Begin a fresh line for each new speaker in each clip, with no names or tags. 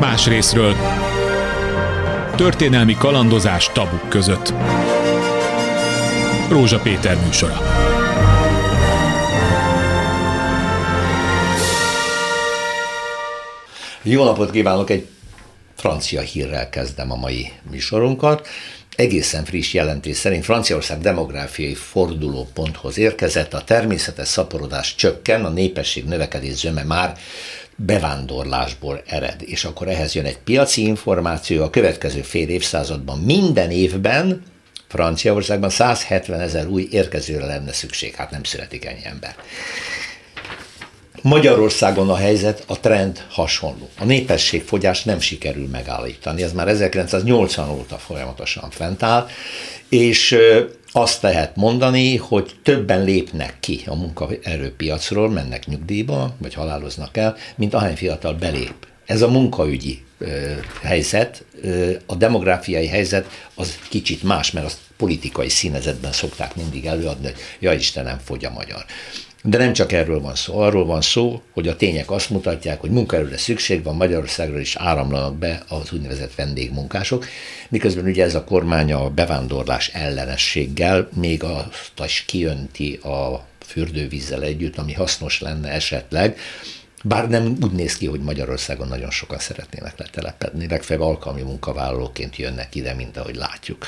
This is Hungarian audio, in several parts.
Más részről történelmi kalandozás tabuk között. Rózsa Péter műsora.
Jó napot kívánok! Egy francia hírrel kezdem a mai műsorunkat. Egészen friss jelentés szerint Franciaország demográfiai fordulóponthoz érkezett, a természetes szaporodás csökken, a népesség növekedés zöme már bevándorlásból ered. És akkor ehhez jön egy piaci információ, a következő fél évszázadban minden évben Franciaországban 170 ezer új érkezőre lenne szükség. Hát nem születik ennyi ember. Magyarországon a helyzet, a trend hasonló. A népességfogyás nem sikerül megállítani, ez már 1980 óta folyamatosan fent áll, és azt lehet mondani, hogy többen lépnek ki a munkaerőpiacról, mennek nyugdíjba, vagy haláloznak el, mint ahány fiatal belép. Ez a munkaügyi helyzet, a demográfiai helyzet az kicsit más, mert azt politikai színezetben szokták mindig előadni, hogy ja Istenem, fogy a magyar. De nem csak erről van szó. Arról van szó, hogy a tények azt mutatják, hogy munkaerőre szükség van, Magyarországról is áramlanak be az úgynevezett vendégmunkások, miközben ugye ez a kormány a bevándorlás ellenességgel még azt is kijönti a fürdővízzel együtt, ami hasznos lenne esetleg, bár nem úgy néz ki, hogy Magyarországon nagyon sokan szeretnének letelepedni, legfeljebb alkalmi munkavállalóként jönnek ide, mint ahogy látjuk.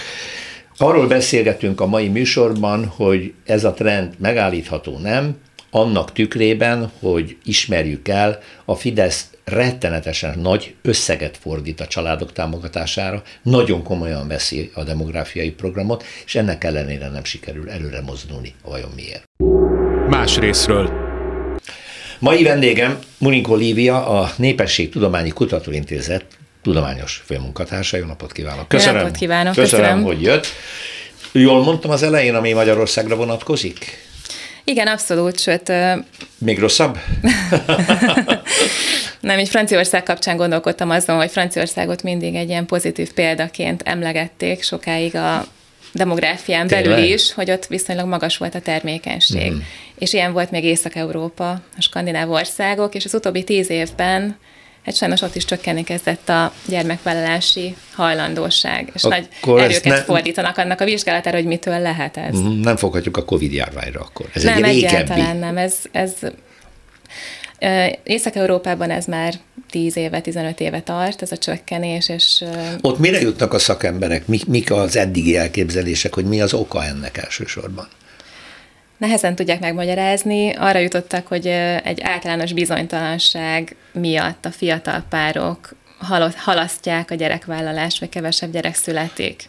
Arról beszélgetünk a mai műsorban, hogy ez a trend megállítható nem, annak tükrében, hogy ismerjük el, a Fidesz rettenetesen nagy összeget fordít a családok támogatására, nagyon komolyan veszi a demográfiai programot, és ennek ellenére nem sikerül előre mozdulni. Vajon miért?
Más részről.
Mai vendégem Murinko Lívia, a Népesség Tudományi Kutatóintézet tudományos főmunkatársa. Jó napot kívánok!
Köszönöm, Jó napot kívánok!
Köszönöm, köszönöm, hogy jött. Jól mondtam az elején, ami Magyarországra vonatkozik?
Igen, abszolút, sőt...
Még rosszabb?
Nem, így Franciaország kapcsán gondolkodtam azon, hogy Franciaországot mindig egy ilyen pozitív példaként emlegették sokáig a demográfián Tényleg? belül is, hogy ott viszonylag magas volt a termékenység. Mm. És ilyen volt még Észak-Európa, a skandináv országok, és az utóbbi tíz évben hát sajnos ott is csökkenni kezdett a gyermekvállalási hajlandóság, és akkor nagy erőket ne... fordítanak annak a vizsgálatára, hogy mitől lehet ez.
Mhm, nem foghatjuk a Covid járványra akkor.
Ez nem, egy egyáltalán nem. Ez, ez Észak-Európában ez már 10 éve, 15 éve tart, ez a csökkenés, és...
Ott mire jutnak a szakemberek? Mik az eddigi elképzelések, hogy mi az oka ennek elsősorban?
Nehezen tudják megmagyarázni. Arra jutottak, hogy egy általános bizonytalanság miatt a fiatal párok halasztják a gyerekvállalást, vagy kevesebb gyerek születik.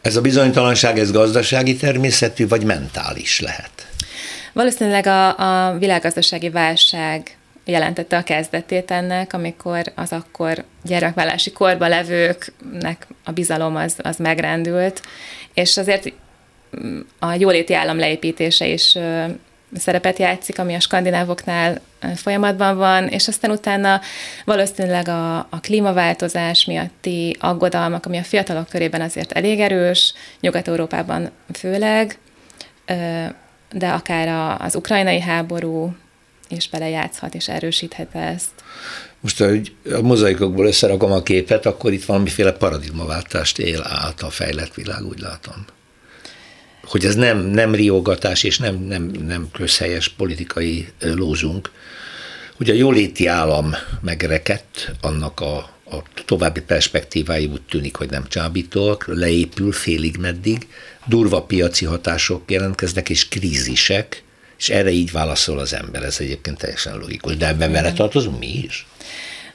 Ez a bizonytalanság, ez gazdasági természetű, vagy mentális lehet?
Valószínűleg a, a világgazdasági válság jelentette a kezdetét ennek, amikor az akkor gyermekvállási korba levőknek a bizalom az, az megrendült, és azért a jóléti állam leépítése is szerepet játszik, ami a skandinávoknál folyamatban van, és aztán utána valószínűleg a, a klímaváltozás miatti aggodalmak, ami a fiatalok körében azért elég erős, Nyugat-Európában főleg, de akár az ukrajnai háború is belejátszhat és erősíthet ezt.
Most, hogy a mozaikokból összerakom a képet, akkor itt valamiféle paradigmaváltást él át a fejlett világ, úgy látom hogy ez nem, nem riogatás és nem, nem, nem közhelyes politikai lózunk, hogy a jóléti állam megrekedt, annak a, a további perspektívái úgy tűnik, hogy nem csábítóak, leépül félig meddig, durva piaci hatások jelentkeznek, és krízisek, és erre így válaszol az ember, ez egyébként teljesen logikus. De ebben vele tartozunk mi is?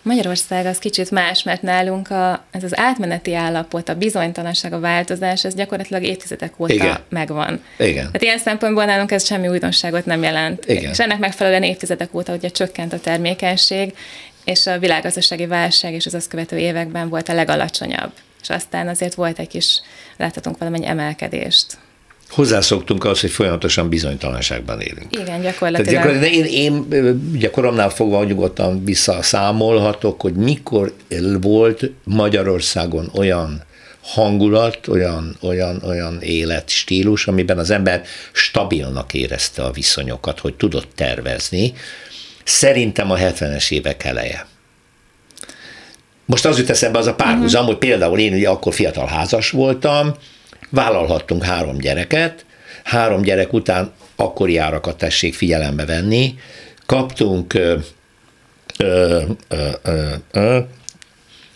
Magyarország az kicsit más, mert nálunk a, ez az átmeneti állapot, a bizonytalanság, a változás, ez gyakorlatilag évtizedek óta Igen. megvan.
Igen.
Tehát ilyen szempontból nálunk ez semmi újdonságot nem jelent. Igen. És ennek megfelelően évtizedek óta ugye csökkent a termékenység, és a világgazdasági válság és az azt követő években volt a legalacsonyabb. És aztán azért volt egy kis, láthatunk valamennyi emelkedést
hozzászoktunk ahhoz, hogy folyamatosan bizonytalanságban élünk.
Igen, gyakorlatilag. Tehát
gyakorlatilag én, én ugye koromnál fogva nyugodtan visszaszámolhatok, hogy mikor volt Magyarországon olyan hangulat, olyan, olyan, olyan életstílus, amiben az ember stabilnak érezte a viszonyokat, hogy tudott tervezni. Szerintem a 70-es évek eleje. most az jut eszembe az a párhuzam, uh-huh. hogy például én ugye akkor fiatal házas voltam, vállalhattunk három gyereket, három gyerek után akkori árakat tessék figyelembe venni, kaptunk ö, ö, ö, ö, ö,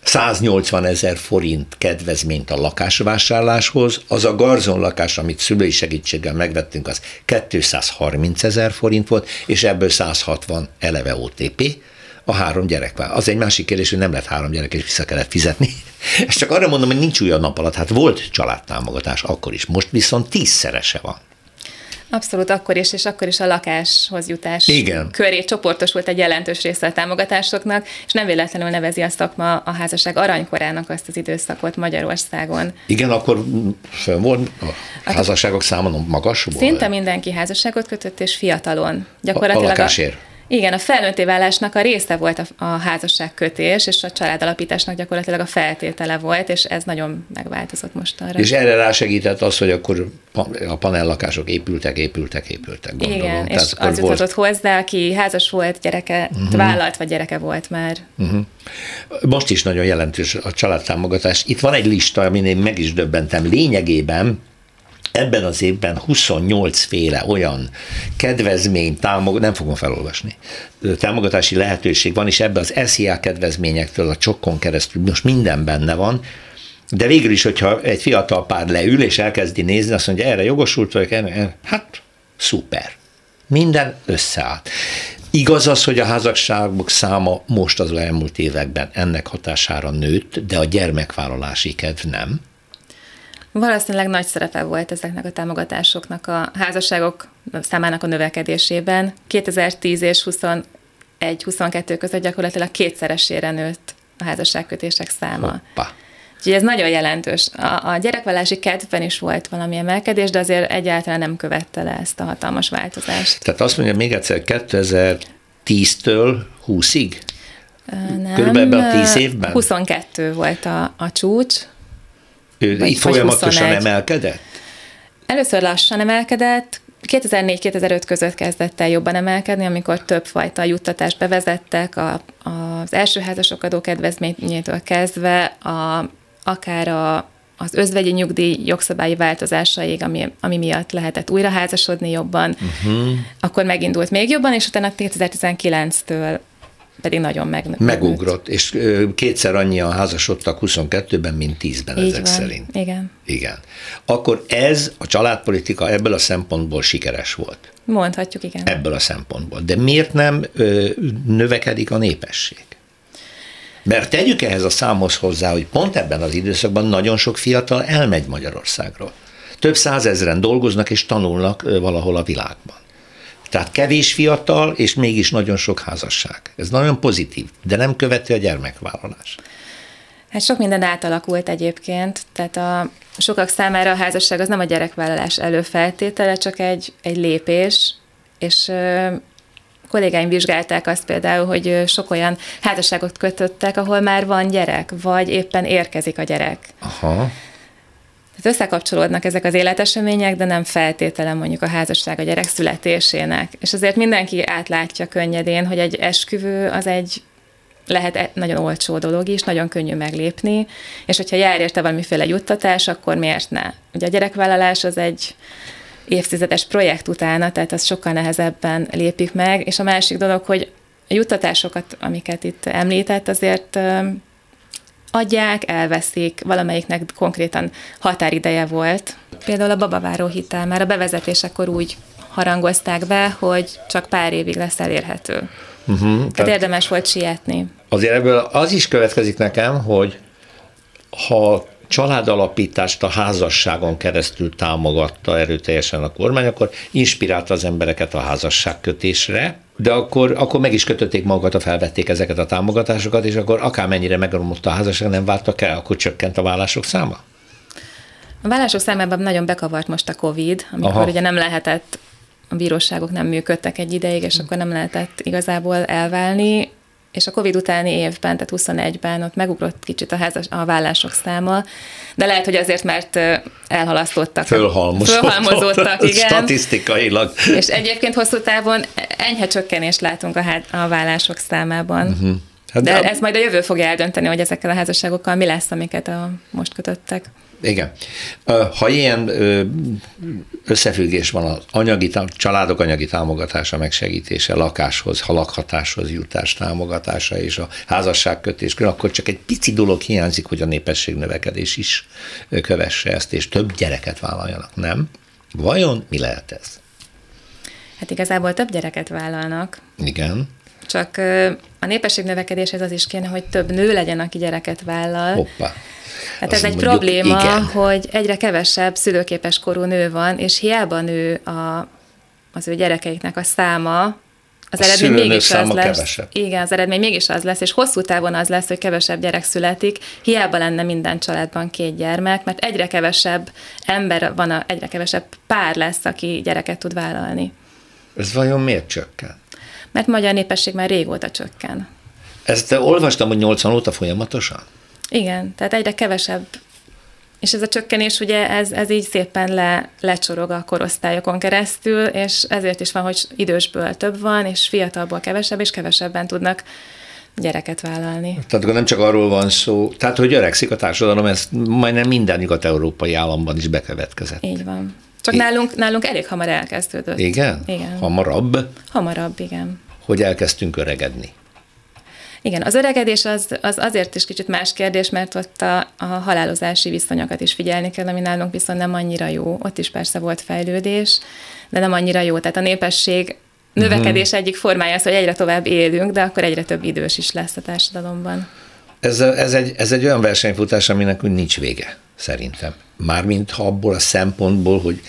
180 ezer forint kedvezményt a lakásvásárláshoz, az a garzon lakás, amit szülői segítséggel megvettünk, az 230 ezer forint volt, és ebből 160 eleve OTP, a három gyerek. Az egy másik kérdés, hogy nem lett három gyerek, és vissza kellett fizetni. Ezt csak arra mondom, hogy nincs olyan nap alatt. Hát volt családtámogatás akkor is, most viszont tízszerese van.
Abszolút akkor is, és akkor is a lakáshoz jutás Igen. köré csoportos volt egy jelentős része a támogatásoknak, és nem véletlenül nevezi a szakma a házasság aranykorának azt az időszakot Magyarországon.
Igen, akkor fönn volt a házasságok száma magas volt?
Szinte mindenki házasságot kötött, és fiatalon.
Gyakorlatilag a, a lakásért. A,
igen, a felnőtté válásnak a része volt a, a házasságkötés, és a családalapításnak gyakorlatilag a feltétele volt, és ez nagyon megváltozott mostanra.
És erre rásegített az, hogy akkor a panellakások épültek, épültek, épültek, gondolom.
Igen, Tehát és az volt... jutott hozzá, aki házas volt, gyereke uh-huh. vállalt, vagy gyereke volt már. Uh-huh.
Most is nagyon jelentős a családtámogatás. Itt van egy lista, amin én meg is döbbentem. Lényegében ebben az évben 28 féle olyan kedvezmény, támog, nem fogom felolvasni, támogatási lehetőség van, és ebben az SZIA kedvezményektől a csokkon keresztül most minden benne van, de végül is, hogyha egy fiatal pár leül és elkezdi nézni, azt mondja, erre jogosult vagyok, erre, hát szuper. Minden összeállt. Igaz az, hogy a házasságok száma most az elmúlt években ennek hatására nőtt, de a gyermekvállalási kedv nem.
Valószínűleg nagy szerepe volt ezeknek a támogatásoknak a házasságok számának a növekedésében. 2010 és 21-22 között gyakorlatilag kétszeresére nőtt a házasságkötések száma. Hoppa. Úgyhogy ez nagyon jelentős. A, a gyerekvállási kedvben is volt valami emelkedés, de azért egyáltalán nem követte le ezt a hatalmas változást.
Tehát azt mondja még egyszer, 2010-től 20-ig? Nem, Körülbelül a 10 évben?
22 volt a, a csúcs,
ő így folyamatosan 21. emelkedett?
Először lassan emelkedett, 2004-2005 között kezdett el jobban emelkedni, amikor többfajta juttatást bevezettek, a, az első házasok adó kedvezményétől kezdve, a, akár a, az özvegyi nyugdíj jogszabályi változásaig, ami, ami miatt lehetett újra házasodni jobban, uh-huh. akkor megindult még jobban, és utána 2019-től pedig nagyon meg,
megugrott. És kétszer annyian házasodtak 22-ben, mint 10-ben Így ezek van. szerint.
Igen.
Igen. Akkor ez a családpolitika ebből a szempontból sikeres volt.
Mondhatjuk, igen.
Ebből a szempontból. De miért nem ö, növekedik a népesség? Mert tegyük ehhez a számhoz hozzá, hogy pont ebben az időszakban nagyon sok fiatal elmegy Magyarországról. Több százezren dolgoznak és tanulnak valahol a világban. Tehát kevés fiatal, és mégis nagyon sok házasság. Ez nagyon pozitív, de nem követi a gyermekvállalás.
Hát sok minden átalakult egyébként, tehát a sokak számára a házasság az nem a gyerekvállalás előfeltétele, csak egy, egy lépés, és ö, kollégáim vizsgálták azt például, hogy sok olyan házasságot kötöttek, ahol már van gyerek, vagy éppen érkezik a gyerek.
Aha.
Tehát összekapcsolódnak ezek az életesemények, de nem feltételen mondjuk a házasság a gyerek születésének. És azért mindenki átlátja könnyedén, hogy egy esküvő az egy lehet e- nagyon olcsó dolog is, nagyon könnyű meglépni, és hogyha jár érte valamiféle juttatás, akkor miért ne? Ugye a gyerekvállalás az egy évtizedes projekt utána, tehát az sokkal nehezebben lépik meg, és a másik dolog, hogy a juttatásokat, amiket itt említett, azért adják, elveszik, valamelyiknek konkrétan határideje volt. Például a babaváró hitel már a bevezetésekor úgy harangozták be, hogy csak pár évig lesz elérhető. Uh-huh, tehát, tehát érdemes volt sietni.
Azért ebből az is következik nekem, hogy ha családalapítást a házasságon keresztül támogatta erőteljesen a kormány, akkor inspirálta az embereket a házasságkötésre, de akkor, akkor meg is kötötték magukat, felvették ezeket a támogatásokat, és akkor akármennyire megromlott a házasság, nem vártak el, akkor csökkent a vállások száma?
A vállások számában nagyon bekavart most a COVID, amikor Aha. ugye nem lehetett, a bíróságok nem működtek egy ideig, és akkor nem lehetett igazából elválni, és a Covid utáni évben, tehát 21-ben ott megugrott kicsit a, házas, a vállások száma, de lehet, hogy azért, mert elhalasztottak.
Fölhalmozottak.
Fölhalmozottak, igen.
Statisztikailag.
És egyébként hosszú távon enyhe csökkenést látunk a, a vállások számában. Uh-huh. Hát de, de ez majd a jövő fogja eldönteni, hogy ezekkel a házasságokkal mi lesz, amiket a most kötöttek.
Igen. Ha ilyen összefüggés van az anyagi, családok anyagi támogatása, megsegítése, lakáshoz, ha lakhatáshoz jutás támogatása és a házasságkötés, akkor csak egy pici dolog hiányzik, hogy a népesség növekedés is kövesse ezt, és több gyereket vállaljanak, nem? Vajon mi lehet ez?
Hát igazából több gyereket vállalnak.
Igen.
Csak a népesség növekedéshez az is kéne, hogy több nő legyen, aki gyereket vállal.
Hoppá.
Hát ez egy mondjuk, probléma, igen. hogy egyre kevesebb szülőképes korú nő van, és hiába nő a, az ő gyerekeiknek a száma, az a eredmény mégis az lesz. Kevesebb. Igen, az eredmény mégis az lesz, és hosszú távon az lesz, hogy kevesebb gyerek születik. Hiába lenne minden családban két gyermek, mert egyre kevesebb ember van, egyre kevesebb pár lesz, aki gyereket tud vállalni.
Ez vajon miért csökken?
Mert magyar népesség már régóta csökken.
Ezt olvastam, hogy 80 óta folyamatosan?
Igen, tehát egyre kevesebb és ez a csökkenés ugye ez, ez így szépen le, lecsorog a korosztályokon keresztül, és ezért is van, hogy idősből több van, és fiatalból kevesebb, és kevesebben tudnak gyereket vállalni.
Tehát akkor nem csak arról van szó, tehát hogy öregszik a társadalom, ez majdnem minden nyugat-európai államban is bekövetkezett.
Így van. Csak I- nálunk, nálunk elég hamar elkezdődött.
Igen?
Igen.
Hamarabb?
Hamarabb, igen.
Hogy elkezdtünk öregedni.
Igen, az öregedés az, az azért is kicsit más kérdés, mert ott a, a halálozási viszonyokat is figyelni kell, ami nálunk viszont nem annyira jó. Ott is persze volt fejlődés, de nem annyira jó. Tehát a népesség növekedés uh-huh. egyik formája az, hogy egyre tovább élünk, de akkor egyre több idős is lesz a társadalomban.
Ez, ez, egy, ez egy olyan versenyfutás, aminek nincs vége, szerintem. Mármint ha abból a szempontból, hogy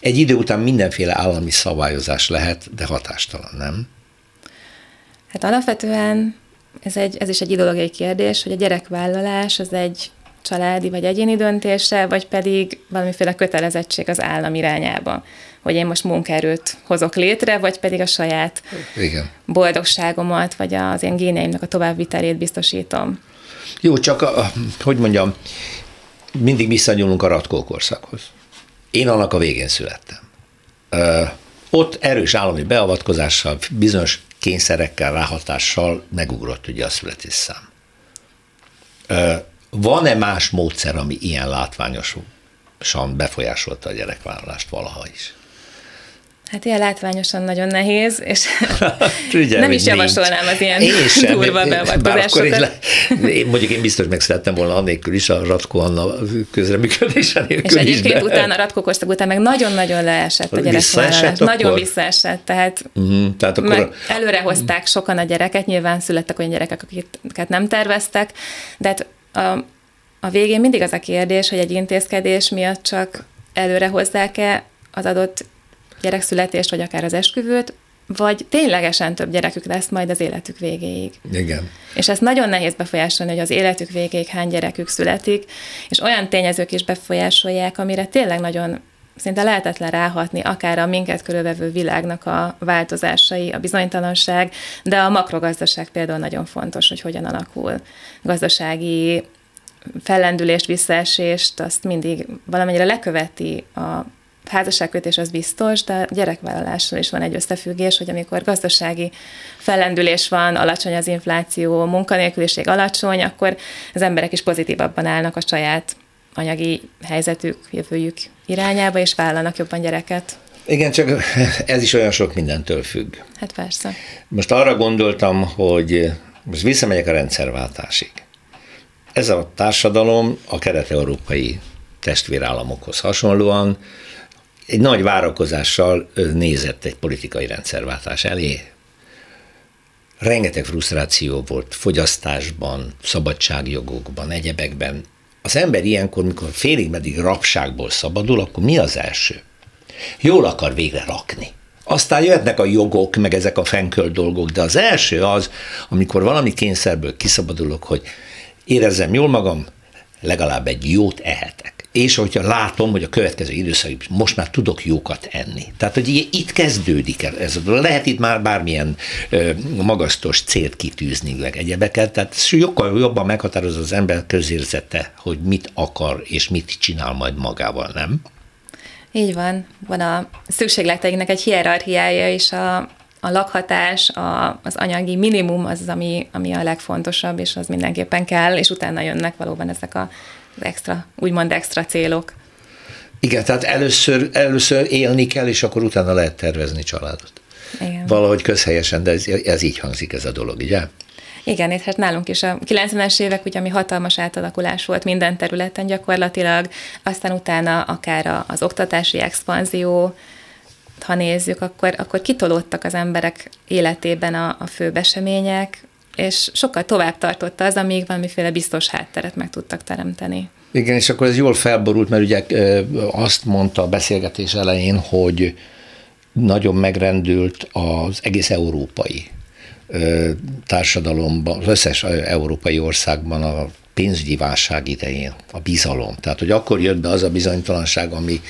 egy idő után mindenféle állami szabályozás lehet, de hatástalan, nem?
Hát alapvetően ez, egy, ez is egy ideológiai kérdés, hogy a gyerekvállalás az egy családi vagy egyéni döntése, vagy pedig valamiféle kötelezettség az állam irányába, hogy én most munkaerőt hozok létre, vagy pedig a saját
Igen.
boldogságomat, vagy az én géneimnek a továbbvitelét biztosítom.
Jó, csak a, hogy mondjam, mindig visszanyúlunk a ratkókorszakhoz. Én annak a végén születtem. Ö, ott erős állami beavatkozással, bizonyos kényszerekkel, ráhatással megugrott ugye a születésszám. Van-e más módszer, ami ilyen látványosan befolyásolta a gyerekvállalást valaha is?
Hát ilyen látványosan nagyon nehéz, és Ugye, nem is javasolnám az ilyen én sem, durva beavatkozásokat. Le,
én, mondjuk én biztos megszerettem volna annélkül is, a Ratko Anna közreműködése nélkül
És egyébként de... utána, a Ratko korszak után meg nagyon-nagyon leesett a gyerekvállalás. Nagyon visszaesett, tehát, uh-huh, tehát akkor... meg előre hozták sokan a gyereket, nyilván születtek olyan gyerekek, akiket nem terveztek, de hát a, a végén mindig az a kérdés, hogy egy intézkedés miatt csak előre hozzák-e az adott gyerekszületést, vagy akár az esküvőt, vagy ténylegesen több gyerekük lesz majd az életük végéig.
Igen.
És ezt nagyon nehéz befolyásolni, hogy az életük végéig hány gyerekük születik, és olyan tényezők is befolyásolják, amire tényleg nagyon szinte lehetetlen ráhatni, akár a minket körülvevő világnak a változásai, a bizonytalanság, de a makrogazdaság például nagyon fontos, hogy hogyan alakul. Gazdasági fellendülést, visszaesést, azt mindig valamennyire leköveti a házasságkötés az biztos, de gyerekvállalással is van egy összefüggés, hogy amikor gazdasági fellendülés van, alacsony az infláció, munkanélküliség alacsony, akkor az emberek is pozitívabban állnak a saját anyagi helyzetük, jövőjük irányába, és vállalnak jobban gyereket.
Igen, csak ez is olyan sok mindentől függ.
Hát persze.
Most arra gondoltam, hogy most visszamegyek a rendszerváltásig. Ez a társadalom a kelet-európai testvérállamokhoz hasonlóan egy nagy várakozással nézett egy politikai rendszerváltás elé. Rengeteg frusztráció volt fogyasztásban, szabadságjogokban, egyebekben. Az ember ilyenkor, mikor félig meddig rabságból szabadul, akkor mi az első? Jól akar végre rakni. Aztán jöhetnek a jogok, meg ezek a fenköl dolgok, de az első az, amikor valami kényszerből kiszabadulok, hogy érezzem jól magam, legalább egy jót ehetek és hogyha látom, hogy a következő időszakban most már tudok jókat enni. Tehát, hogy itt kezdődik ez. Lehet itt már bármilyen ö, magasztos célt kitűzni, meg egyebeket, tehát sokkal jobban meghatározza az ember közérzete, hogy mit akar és mit csinál majd magával, nem?
Így van. Van a szükségleteinknek egy hierarchiája, és a, a lakhatás, a, az anyagi minimum az, ami, ami a legfontosabb, és az mindenképpen kell, és utána jönnek valóban ezek a, az extra, úgymond extra célok.
Igen, tehát először, először élni kell, és akkor utána lehet tervezni családot. Igen. Valahogy közhelyesen, de ez, ez így hangzik ez a dolog, ugye?
Igen, és hát nálunk is a 90-es évek, ugye, ami hatalmas átalakulás volt minden területen gyakorlatilag, aztán utána akár az oktatási expanzió, ha nézzük, akkor, akkor kitolódtak az emberek életében a, a főbb események, és sokkal tovább tartotta az, amíg valamiféle biztos hátteret meg tudtak teremteni.
Igen, és akkor ez jól felborult, mert ugye azt mondta a beszélgetés elején, hogy nagyon megrendült az egész európai társadalomban, az összes európai országban a pénzügyi válság idején a bizalom. Tehát, hogy akkor jött be az a bizonytalanság, ami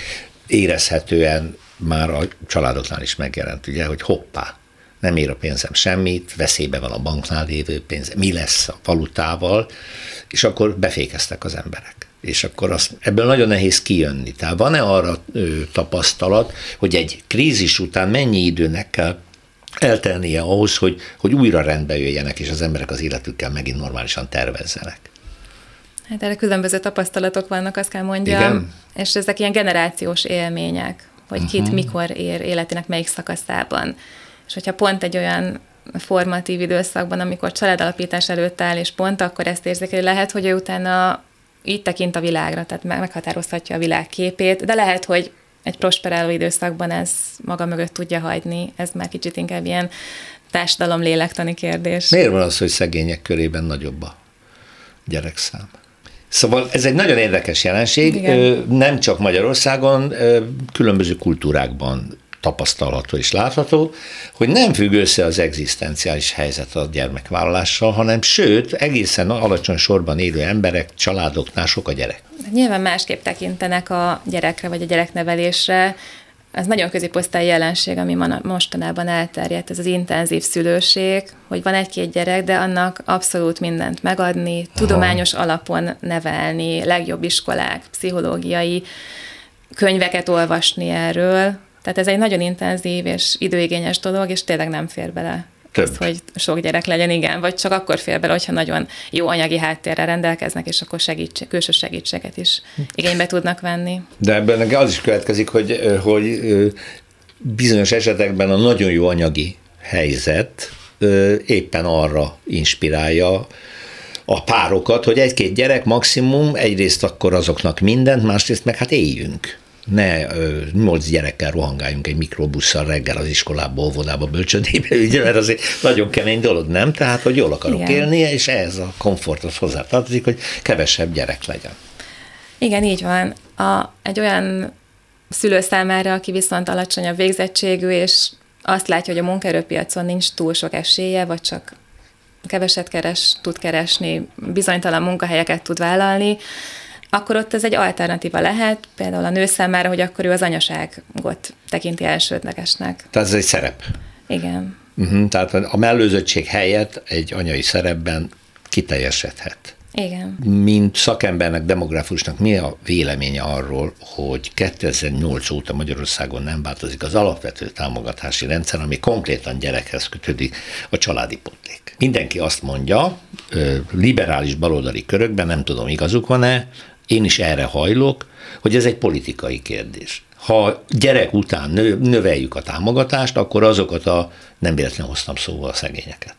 érezhetően már a családoknál is megjelent, ugye, hogy hoppá, nem ér a pénzem semmit, veszélybe van a banknál lévő pénz, mi lesz a valutával, és akkor befékeztek az emberek. És akkor az, ebből nagyon nehéz kijönni. Tehát van-e arra ö, tapasztalat, hogy egy krízis után mennyi időnek kell eltelnie ahhoz, hogy, hogy újra rendbe jöjjenek, és az emberek az életükkel megint normálisan tervezzenek?
Hát erre különböző tapasztalatok vannak, azt kell mondjam. Igen? És ezek ilyen generációs élmények, hogy uh-huh. kit mhm. mikor ér életének melyik szakaszában. És hogyha pont egy olyan formatív időszakban, amikor családalapítás előtt áll, és pont akkor ezt érzékeli, lehet, hogy ő utána így tekint a világra, tehát meghatározhatja a világ képét, de lehet, hogy egy prosperáló időszakban ez maga mögött tudja hagyni. Ez már kicsit inkább ilyen társadalom lélektani kérdés.
Miért van az, hogy szegények körében nagyobb a gyerekszám? Szóval ez egy nagyon érdekes jelenség, Igen. nem csak Magyarországon, különböző kultúrákban tapasztalható és látható, hogy nem függ össze az egzisztenciális helyzet a gyermekvállalással, hanem sőt, egészen alacsony sorban élő emberek, családoknál sok a gyerek.
Nyilván másképp tekintenek a gyerekre vagy a gyereknevelésre, ez nagyon középosztályi jelenség, ami mostanában elterjedt, ez az intenzív szülőség, hogy van egy-két gyerek, de annak abszolút mindent megadni, Aha. tudományos alapon nevelni, legjobb iskolák, pszichológiai könyveket olvasni erről. Tehát ez egy nagyon intenzív és időigényes dolog, és tényleg nem fér bele több. Hogy sok gyerek legyen, igen, vagy csak akkor fér bele, hogyha nagyon jó anyagi háttérrel rendelkeznek, és akkor segítség, külső segítséget is igénybe tudnak venni.
De ebben az is következik, hogy, hogy bizonyos esetekben a nagyon jó anyagi helyzet éppen arra inspirálja a párokat, hogy egy-két gyerek maximum, egyrészt akkor azoknak mindent, másrészt meg hát éljünk ne nyolc gyerekkel rohangáljunk egy mikrobusszal reggel az iskolába, óvodába, bölcsödébe, ugye, mert az egy nagyon kemény dolog, nem? Tehát, hogy jól akarok Igen. élni, és ez a komforthoz hozzátartozik, hogy kevesebb gyerek legyen.
Igen, így van. A, egy olyan szülő számára, aki viszont alacsonyabb végzettségű, és azt látja, hogy a munkaerőpiacon nincs túl sok esélye, vagy csak keveset keres, tud keresni, bizonytalan munkahelyeket tud vállalni, akkor ott ez egy alternatíva lehet, például a nő számára, hogy akkor ő az anyaságot tekinti elsődlegesnek.
Tehát ez egy szerep.
Igen.
Uh-huh, tehát a mellőzöttség helyett egy anyai szerepben kiteljesedhet.
Igen.
Mint szakembernek, demográfusnak mi a véleménye arról, hogy 2008 óta Magyarországon nem változik az alapvető támogatási rendszer, ami konkrétan gyerekhez kötődik a családi poték. Mindenki azt mondja, liberális baloldali körökben, nem tudom igazuk van-e, én is erre hajlok, hogy ez egy politikai kérdés. Ha gyerek után növeljük a támogatást, akkor azokat a, nem véletlenül hoztam szóval a szegényeket,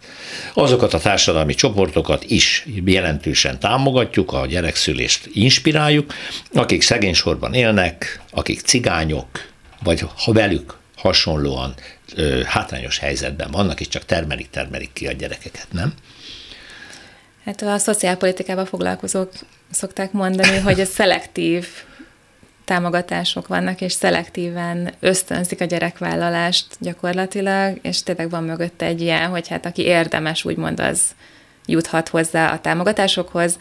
azokat a társadalmi csoportokat is jelentősen támogatjuk, a gyerekszülést inspiráljuk, akik szegény élnek, akik cigányok, vagy ha velük hasonlóan ö, hátrányos helyzetben vannak, és csak termelik, termelik ki a gyerekeket, nem?
Hát a szociálpolitikával foglalkozók szokták mondani, hogy ez szelektív támogatások vannak, és szelektíven ösztönzik a gyerekvállalást gyakorlatilag, és tényleg van mögötte egy ilyen, hogy hát aki érdemes, úgymond az juthat hozzá a támogatásokhoz,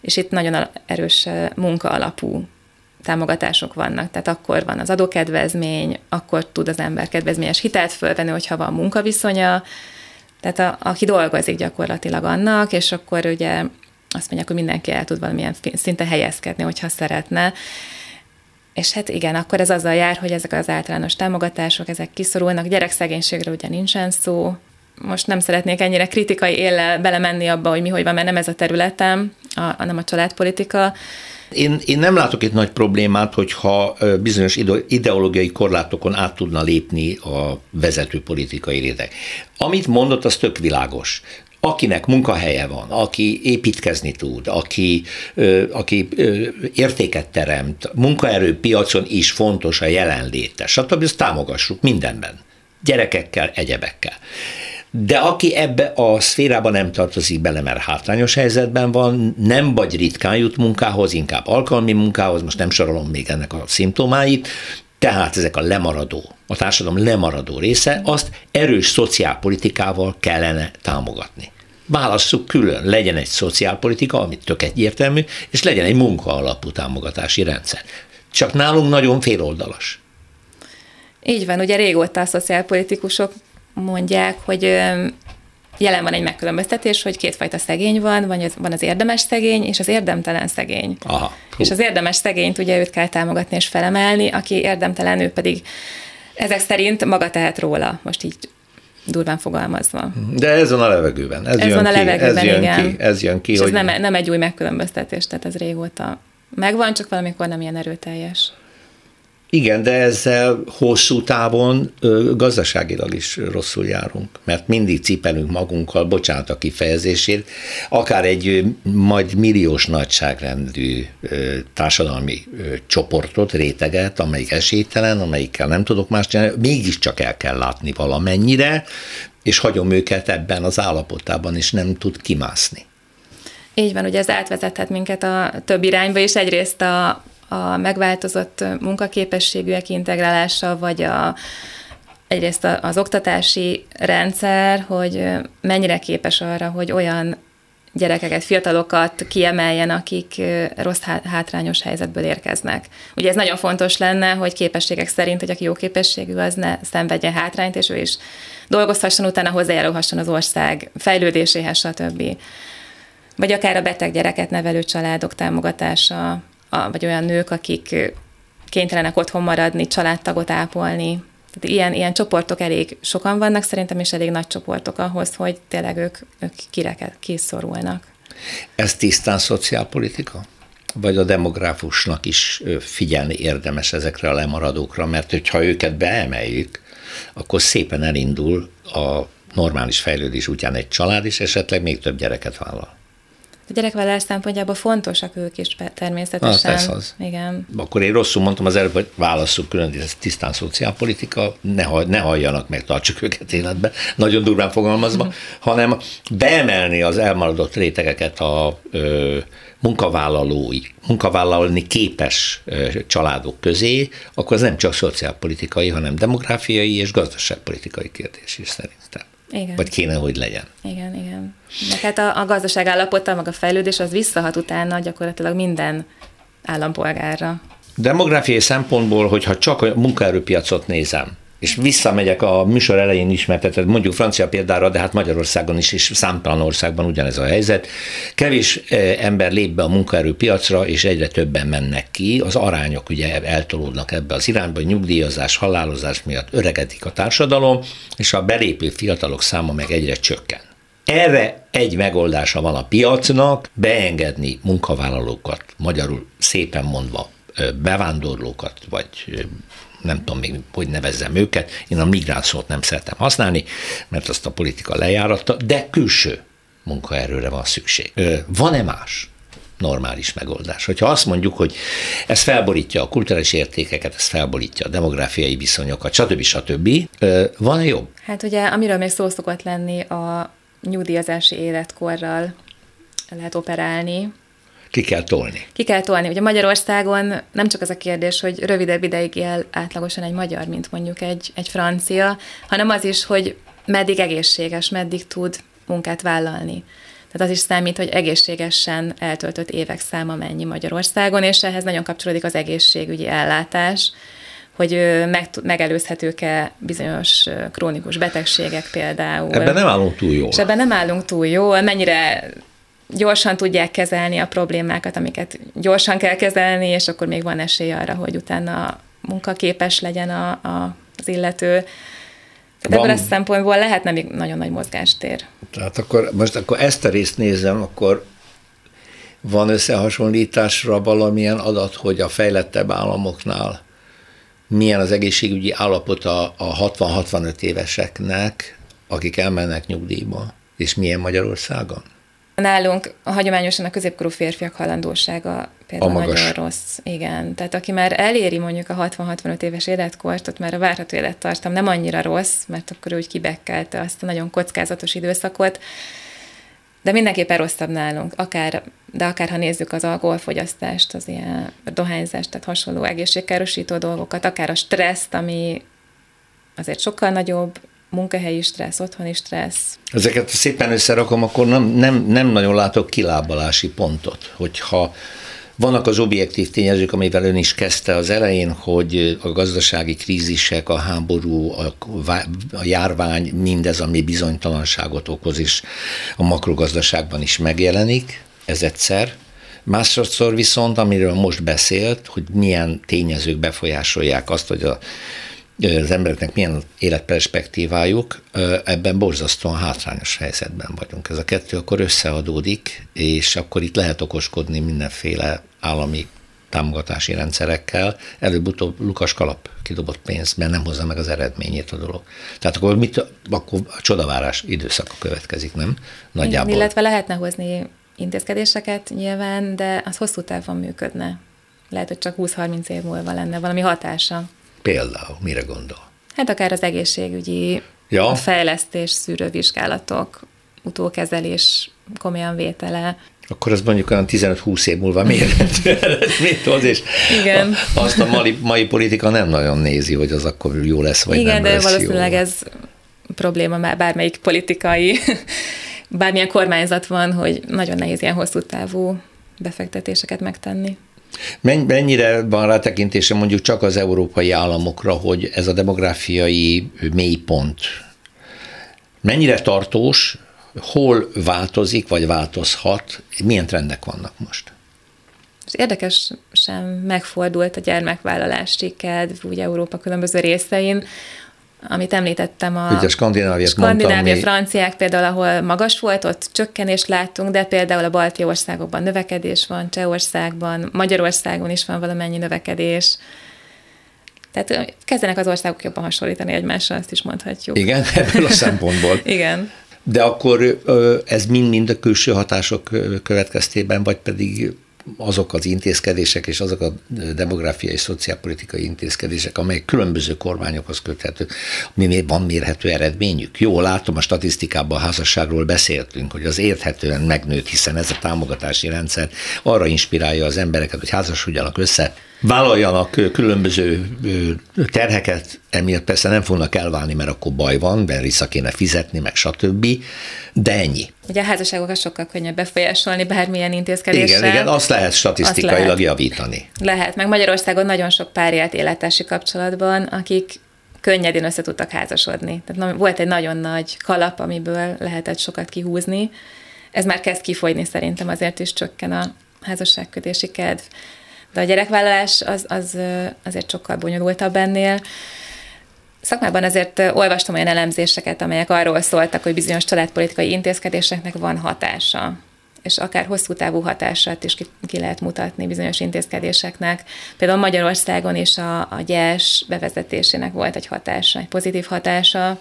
és itt nagyon erős munka alapú támogatások vannak. Tehát akkor van az adókedvezmény, akkor tud az ember kedvezményes hitelt fölvenni, hogyha van munkaviszonya, tehát a, aki dolgozik gyakorlatilag annak, és akkor ugye azt mondják, hogy mindenki el tud valamilyen szinte helyezkedni, hogyha szeretne. és hát igen, akkor ez azzal jár, hogy ezek az általános támogatások, ezek kiszorulnak, gyerekszegénységről ugye nincsen szó, most nem szeretnék ennyire kritikai éllel belemenni abba, hogy mi hogy van, mert nem ez a területem, a, a nem a családpolitika.
Én, én nem látok itt nagy problémát, hogyha bizonyos ideológiai korlátokon át tudna lépni a vezető politikai réteg. Amit mondott, az tök világos akinek munkahelye van, aki építkezni tud, aki, aki értéket teremt, munkaerőpiacon is fontos a jelenléte, stb. ezt támogassuk mindenben, gyerekekkel, egyebekkel. De aki ebbe a szférába nem tartozik bele, mert hátrányos helyzetben van, nem vagy ritkán jut munkához, inkább alkalmi munkához, most nem sorolom még ennek a szimptomáit, tehát ezek a lemaradó, a társadalom lemaradó része, azt erős szociálpolitikával kellene támogatni. Válasszuk külön, legyen egy szociálpolitika, amit tök egyértelmű, és legyen egy munka alapú támogatási rendszer. Csak nálunk nagyon féloldalas.
Így van, ugye régóta a szociálpolitikusok mondják, hogy jelen van egy megkülönböztetés, hogy kétfajta szegény van, van az, van az érdemes szegény és az érdemtelen szegény.
Aha,
és az érdemes szegényt ugye őt kell támogatni és felemelni, aki érdemtelen, ő pedig ezek szerint maga tehet róla, most így durván fogalmazva.
De ez van a levegőben. Ez,
ez
jön
van a
ki,
levegőben,
ez jön
igen.
Ki, ez jön ki,
és
hogy...
ez nem, nem egy új megkülönböztetés, tehát ez régóta megvan, csak valamikor nem ilyen erőteljes.
Igen, de ezzel hosszú távon ö, gazdaságilag is rosszul járunk, mert mindig cipelünk magunkkal, bocsánat a kifejezésért, akár egy ö, majd milliós nagyságrendű ö, társadalmi ö, csoportot, réteget, amelyik esélytelen, amelyikkel nem tudok más csinálni, mégiscsak el kell látni valamennyire, és hagyom őket ebben az állapotában, és nem tud kimászni.
Így van, ugye ez átvezethet minket a több irányba, és egyrészt a, a megváltozott munkaképességűek integrálása, vagy a, egyrészt az oktatási rendszer, hogy mennyire képes arra, hogy olyan gyerekeket, fiatalokat kiemeljen, akik rossz hátrányos helyzetből érkeznek. Ugye ez nagyon fontos lenne, hogy képességek szerint, hogy aki jó képességű, az ne szenvedjen hátrányt, és ő is dolgozhasson, utána hozzájárulhasson az ország fejlődéséhez, stb. Vagy akár a beteg gyereket nevelő családok támogatása, vagy olyan nők, akik kénytelenek otthon maradni, családtagot ápolni. Tehát ilyen, ilyen csoportok elég sokan vannak szerintem, és elég nagy csoportok ahhoz, hogy tényleg ők, ők kireket, kiszorulnak.
Ez tisztán szociálpolitika? Vagy a demográfusnak is figyelni érdemes ezekre a lemaradókra, mert hogyha őket beemeljük, akkor szépen elindul a normális fejlődés útján egy család, és esetleg még több gyereket vállal.
A gyerekvállalás szempontjából fontosak ők is természetesen.
Ah, az.
Igen.
Akkor én rosszul mondtam az előbb, hogy válasszuk külön, ez tisztán szociálpolitika, ne, ne halljanak meg, tartsuk őket életbe, nagyon durván fogalmazva, mm. hanem beemelni az elmaradott rétegeket a ö, munkavállalói, munkavállalni képes ö, családok közé, akkor ez nem csak szociálpolitikai, hanem demográfiai és gazdaságpolitikai kérdés is szerintem.
Igen.
Vagy kéne, hogy legyen.
Igen, igen. Meg hát a, a gazdaság állapota, meg a fejlődés az visszahat utána gyakorlatilag minden állampolgárra.
Demográfiai szempontból, hogyha csak a munkaerőpiacot nézem, és visszamegyek a műsor elején ismertetett, mondjuk francia példára, de hát Magyarországon is, és számtalan országban ugyanez a helyzet. Kevés eh, ember lép be a munkaerőpiacra, és egyre többen mennek ki. Az arányok ugye eltolódnak ebbe az irányba, nyugdíjazás, halálozás miatt öregedik a társadalom, és a belépő fiatalok száma meg egyre csökken. Erre egy megoldása van a piacnak, beengedni munkavállalókat, magyarul szépen mondva bevándorlókat, vagy nem tudom még, hogy nevezzem őket, én a migráns szót nem szeretem használni, mert azt a politika lejáratta, de külső munkaerőre van szükség. Van-e más? normális megoldás. Hogyha azt mondjuk, hogy ez felborítja a kulturális értékeket, ez felborítja a demográfiai viszonyokat, stb. stb. Van-e jobb?
Hát ugye, amiről még szó szokott lenni, a nyugdíjazási életkorral lehet operálni,
ki kell tolni.
Ki kell tolni. Ugye Magyarországon nem csak az a kérdés, hogy rövidebb ideig él átlagosan egy magyar, mint mondjuk egy, egy francia, hanem az is, hogy meddig egészséges, meddig tud munkát vállalni. Tehát az is számít, hogy egészségesen eltöltött évek száma mennyi Magyarországon, és ehhez nagyon kapcsolódik az egészségügyi ellátás, hogy meg, megelőzhetők-e bizonyos krónikus betegségek például.
Ebben nem állunk túl jól.
És ebben nem állunk túl jól. Mennyire gyorsan tudják kezelni a problémákat, amiket gyorsan kell kezelni, és akkor még van esély arra, hogy utána munkaképes legyen a, a, az illető. Tehát ebből a szempontból lehetne még nagyon nagy mozgástér.
Tehát akkor most akkor ezt a részt nézem, akkor van összehasonlításra valamilyen adat, hogy a fejlettebb államoknál milyen az egészségügyi állapota a 60-65 éveseknek, akik elmennek nyugdíjba, és milyen Magyarországon?
Nálunk hagyományosan a középkorú férfiak halandósága például a nagyon rossz. Igen, tehát aki már eléri mondjuk a 60-65 éves életkort, ott már a várható élettartam nem annyira rossz, mert akkor úgy kibekkelte azt a nagyon kockázatos időszakot, de mindenképpen rosszabb nálunk, akár, de akár ha nézzük az alkoholfogyasztást, az ilyen dohányzást, tehát hasonló egészségkárosító dolgokat, akár a stresszt, ami azért sokkal nagyobb, munkahelyi stressz, otthoni stressz.
Ezeket szépen összerakom, akkor nem, nem, nem nagyon látok kilábalási pontot, hogyha vannak az objektív tényezők, amivel ön is kezdte az elején, hogy a gazdasági krízisek, a háború, a, a járvány, mindez, ami bizonytalanságot okoz, és a makrogazdaságban is megjelenik, ez egyszer. Másodszor viszont, amiről most beszélt, hogy milyen tényezők befolyásolják azt, hogy a az embereknek milyen életperspektívájuk, ebben borzasztóan hátrányos helyzetben vagyunk. Ez a kettő akkor összeadódik, és akkor itt lehet okoskodni mindenféle állami támogatási rendszerekkel, előbb-utóbb Lukas Kalap kidobott pénzben nem hozza meg az eredményét a dolog. Tehát akkor, mit, akkor a csodavárás időszaka következik, nem?
Nagyjából. Igen, illetve lehetne hozni intézkedéseket nyilván, de az hosszú távon működne. Lehet, hogy csak 20-30 év múlva lenne valami hatása.
Például, mire gondol?
Hát akár az egészségügyi ja. a fejlesztés, szűrővizsgálatok, utókezelés komolyan vétele.
Akkor az mondjuk olyan 15-20 év múlva mérhető eredményt hoz, és Igen. azt a mai, mai politika nem nagyon nézi, hogy az akkor jó lesz, vagy
Igen,
nem
de
lesz
valószínűleg
jó.
ez probléma már bármelyik politikai, bármilyen kormányzat van, hogy nagyon nehéz ilyen hosszú távú befektetéseket megtenni.
Mennyire van rátekintése mondjuk csak az európai államokra, hogy ez a demográfiai mélypont mennyire tartós, hol változik, vagy változhat, milyen trendek vannak most?
érdekes sem megfordult a gyermekvállalási kedv úgy Európa különböző részein amit említettem, a
Ugye Skandinávia,
Skandinávia mondtam, franciák például, ahol magas volt, ott csökkenést láttunk, de például a balti országokban növekedés van, Csehországban, Magyarországon is van valamennyi növekedés. Tehát kezdenek az országok jobban hasonlítani egymásra, azt is mondhatjuk.
Igen, ebből a szempontból.
Igen.
De akkor ez mind-mind a külső hatások következtében, vagy pedig azok az intézkedések és azok a demográfiai és szociálpolitikai intézkedések, amelyek különböző kormányokhoz köthető, mi van mérhető eredményük. Jó, látom a statisztikában a házasságról beszéltünk, hogy az érthetően megnőtt, hiszen ez a támogatási rendszer arra inspirálja az embereket, hogy házasodjanak össze, vállaljanak különböző terheket, emiatt persze nem fognak elválni, mert akkor baj van, mert vissza kéne fizetni, meg stb. De ennyi.
Ugye a házasságokat sokkal könnyebb befolyásolni bármilyen intézkedéssel.
Igen, igen, azt lehet statisztikailag azt lehet. javítani.
Lehet, meg Magyarországon nagyon sok pár élt életási kapcsolatban, akik könnyedén össze tudtak házasodni. Tehát volt egy nagyon nagy kalap, amiből lehetett sokat kihúzni. Ez már kezd kifogyni szerintem, azért is csökken a házasságkötési kedv. De a gyerekvállalás az, az azért sokkal bonyolultabb ennél. Szakmában azért olvastam olyan elemzéseket, amelyek arról szóltak, hogy bizonyos családpolitikai intézkedéseknek van hatása és akár hosszú távú hatását is ki, ki lehet mutatni bizonyos intézkedéseknek. Például Magyarországon is a, a gyes bevezetésének volt egy hatása, egy pozitív hatása,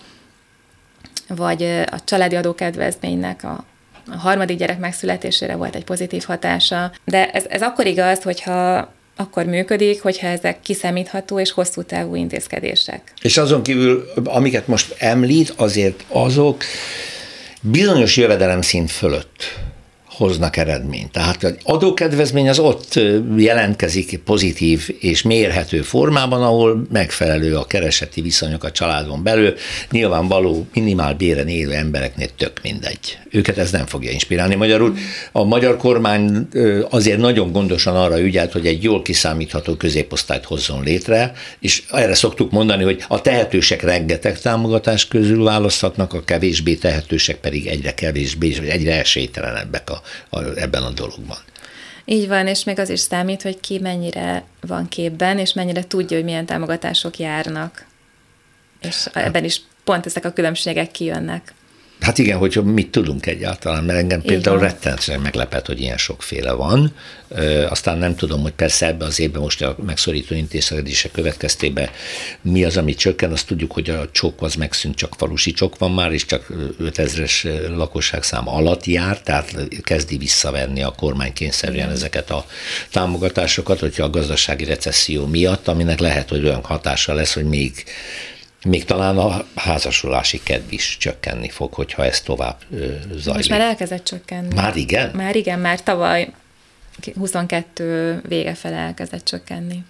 vagy a családi adókedvezménynek a, a harmadik gyerek megszületésére volt egy pozitív hatása. De ez, ez akkor igaz, hogyha akkor működik, hogyha ezek kiszámítható és hosszú távú intézkedések.
És azon kívül, amiket most említ, azért azok bizonyos jövedelemszint fölött hoznak eredményt. Tehát az adókedvezmény az ott jelentkezik pozitív és mérhető formában, ahol megfelelő a kereseti viszonyok a családon belül. Nyilvánvaló minimál béren élő embereknél tök mindegy. Őket ez nem fogja inspirálni. Magyarul a magyar kormány azért nagyon gondosan arra ügyelt, hogy egy jól kiszámítható középosztályt hozzon létre, és erre szoktuk mondani, hogy a tehetősek rengeteg támogatás közül választhatnak, a kevésbé tehetősek pedig egyre kevésbé, vagy egyre esélytelenebbek a a, ebben a dologban.
Így van, és még az is számít, hogy ki mennyire van képben, és mennyire tudja, hogy milyen támogatások járnak. És ebben is pont ezek a különbségek kijönnek.
Hát igen, hogy mit tudunk egyáltalán, mert engem például rettenetesen meglepett, hogy ilyen sokféle van. Aztán nem tudom, hogy persze ebbe az évben most a megszorító intézkedések következtében mi az, ami csökken, azt tudjuk, hogy a csok az megszűnt, csak falusi csok van már, és csak 5000-es lakosságszám alatt jár, tehát kezdi visszavenni a kormány kényszerűen ezeket a támogatásokat, hogyha a gazdasági recesszió miatt, aminek lehet, hogy olyan hatása lesz, hogy még még talán a házasulási kedv is csökkenni fog, hogyha ez tovább zajlik.
Most már elkezdett csökkenni.
Már igen?
Már igen, már tavaly 22 vége fele elkezdett csökkenni.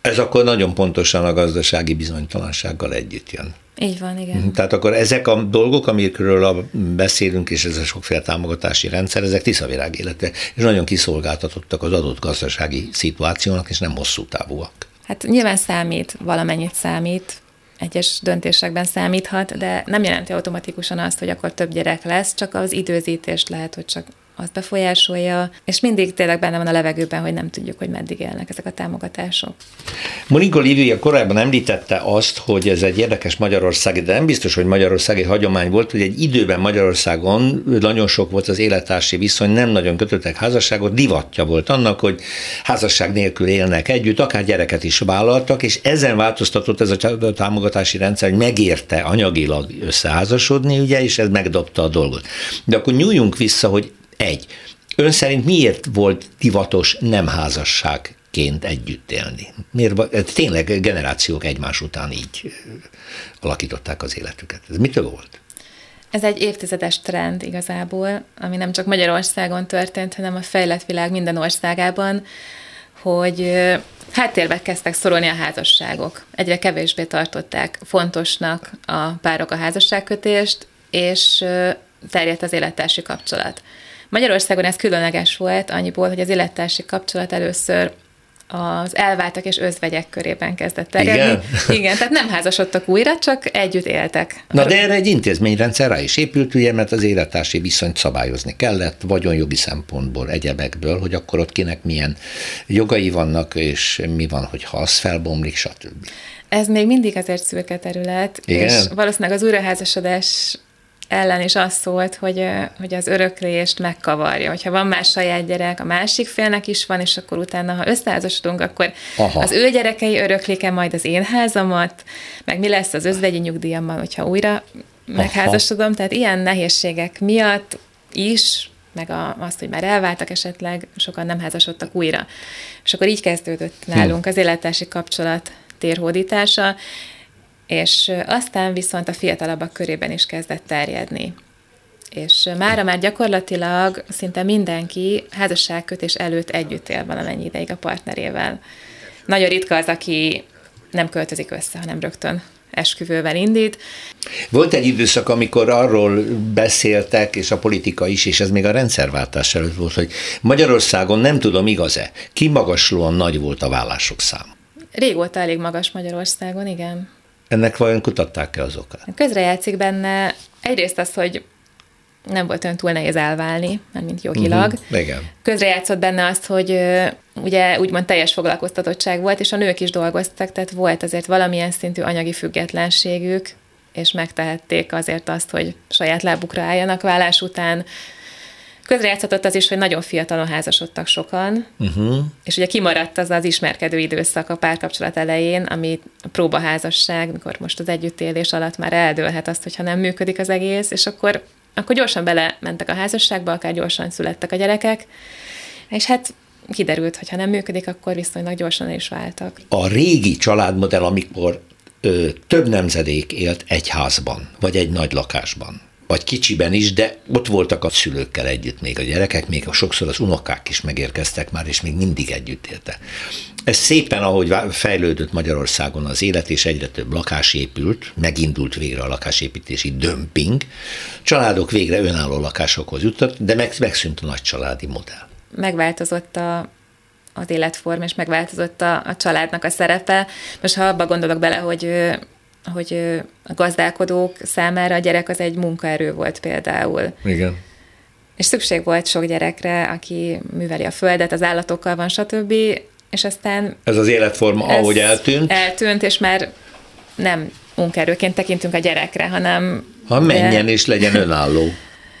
Ez akkor nagyon pontosan a gazdasági bizonytalansággal együtt jön.
Így van, igen. Mhm,
tehát akkor ezek a dolgok, amikről beszélünk, és ez a sokféle támogatási rendszer, ezek tiszavirág élete, és nagyon kiszolgáltatottak az adott gazdasági szituációnak, és nem hosszú távúak.
Hát nyilván számít, valamennyit számít, egyes döntésekben számíthat, de nem jelenti automatikusan azt, hogy akkor több gyerek lesz, csak az időzítést lehet, hogy csak azt befolyásolja, és mindig tényleg benne van a levegőben, hogy nem tudjuk, hogy meddig élnek ezek a támogatások.
Monika Lívia korábban említette azt, hogy ez egy érdekes magyarországi, de nem biztos, hogy magyarországi hagyomány volt, hogy egy időben Magyarországon nagyon sok volt az élettársi viszony, nem nagyon kötöttek házasságot, divatja volt annak, hogy házasság nélkül élnek együtt, akár gyereket is vállaltak, és ezen változtatott ez a támogatási rendszer, hogy megérte anyagilag összeházasodni, ugye, és ez megdobta a dolgot. De akkor nyúljunk vissza, hogy egy. Ön szerint miért volt divatos nem házasságként együtt élni? Miért, tényleg generációk egymás után így alakították az életüket. Ez mitől volt?
Ez egy évtizedes trend igazából, ami nem csak Magyarországon történt, hanem a fejlett világ minden országában, hogy háttérbe kezdtek szorulni a házasságok. Egyre kevésbé tartották fontosnak a párok a házasságkötést, és terjedt az élettársi kapcsolat. Magyarországon ez különleges volt annyiból, hogy az élettársi kapcsolat először az elváltak és özvegyek körében kezdett terjedni. Igen? Igen, tehát nem házasodtak újra, csak együtt éltek.
Na de erre egy intézményrendszer rá is épült, ugye, mert az élettársi viszonyt szabályozni kellett, vagyonjogi szempontból, egyebekből, hogy akkor ott kinek milyen jogai vannak, és mi van, hogyha az felbomlik, stb.
Ez még mindig azért szürke terület, Igen? és valószínűleg az újraházasodás ellen is az szólt, hogy, hogy az öröklést megkavarja. Hogyha van más saját gyerek, a másik félnek is van, és akkor utána, ha összeházasodunk, akkor Aha. az ő gyerekei öröklik-e majd az én házamat, meg mi lesz az özvegyi nyugdíjammal, hogyha újra megházasodom. Tehát ilyen nehézségek miatt is meg a, azt, hogy már elváltak esetleg, sokan nem házasodtak újra. És akkor így kezdődött nálunk hm. az élettársi kapcsolat térhódítása, és aztán viszont a fiatalabbak körében is kezdett terjedni. És mára már gyakorlatilag szinte mindenki házasságkötés előtt együtt él valamennyi ideig a partnerével. Nagyon ritka az, aki nem költözik össze, hanem rögtön esküvővel indít.
Volt egy időszak, amikor arról beszéltek, és a politika is, és ez még a rendszerváltás előtt volt, hogy Magyarországon nem tudom, igaz-e, kimagaslóan nagy volt a vállások szám.
Régóta elég magas Magyarországon, igen.
Ennek vajon kutatták-e az okát?
Közrejátszik benne egyrészt az, hogy nem volt olyan túl nehéz elválni, mint jogilag.
Uh-huh, igen.
Közrejátszott benne azt, hogy ugye úgymond teljes foglalkoztatottság volt, és a nők is dolgoztak, tehát volt azért valamilyen szintű anyagi függetlenségük, és megtehették azért azt, hogy saját lábukra álljanak vállás után, Közrejátszott az is, hogy nagyon fiatalon házasodtak sokan, uh-huh. és ugye kimaradt az az ismerkedő időszak a párkapcsolat elején, ami a próbaházasság, mikor most az együttélés alatt már eldőlhet azt, hogyha nem működik az egész, és akkor, akkor gyorsan belementek a házasságba, akár gyorsan születtek a gyerekek, és hát kiderült, hogy ha nem működik, akkor viszonylag gyorsan is váltak.
A régi családmodell, amikor ö, több nemzedék élt egy házban, vagy egy nagy lakásban, vagy kicsiben is, de ott voltak a szülőkkel együtt még a gyerekek, még sokszor az unokák is megérkeztek már, és még mindig együtt élte. Ez szépen, ahogy fejlődött Magyarországon az élet, és egyre több lakás épült, megindult végre a lakásépítési dömping, családok végre önálló lakásokhoz jutottak, de meg, megszűnt a nagy családi modell.
Megváltozott a, az életform, és megváltozott a, a családnak a szerepe. Most ha abba gondolok bele, hogy hogy a gazdálkodók számára a gyerek az egy munkaerő volt például.
Igen.
és szükség volt sok gyerekre, aki műveli a földet, az állatokkal van, stb., és aztán...
Ez az életforma, ez ahogy eltűnt?
Eltűnt, és már nem munkerőként tekintünk a gyerekre, hanem...
Ha menjen de... és legyen önálló.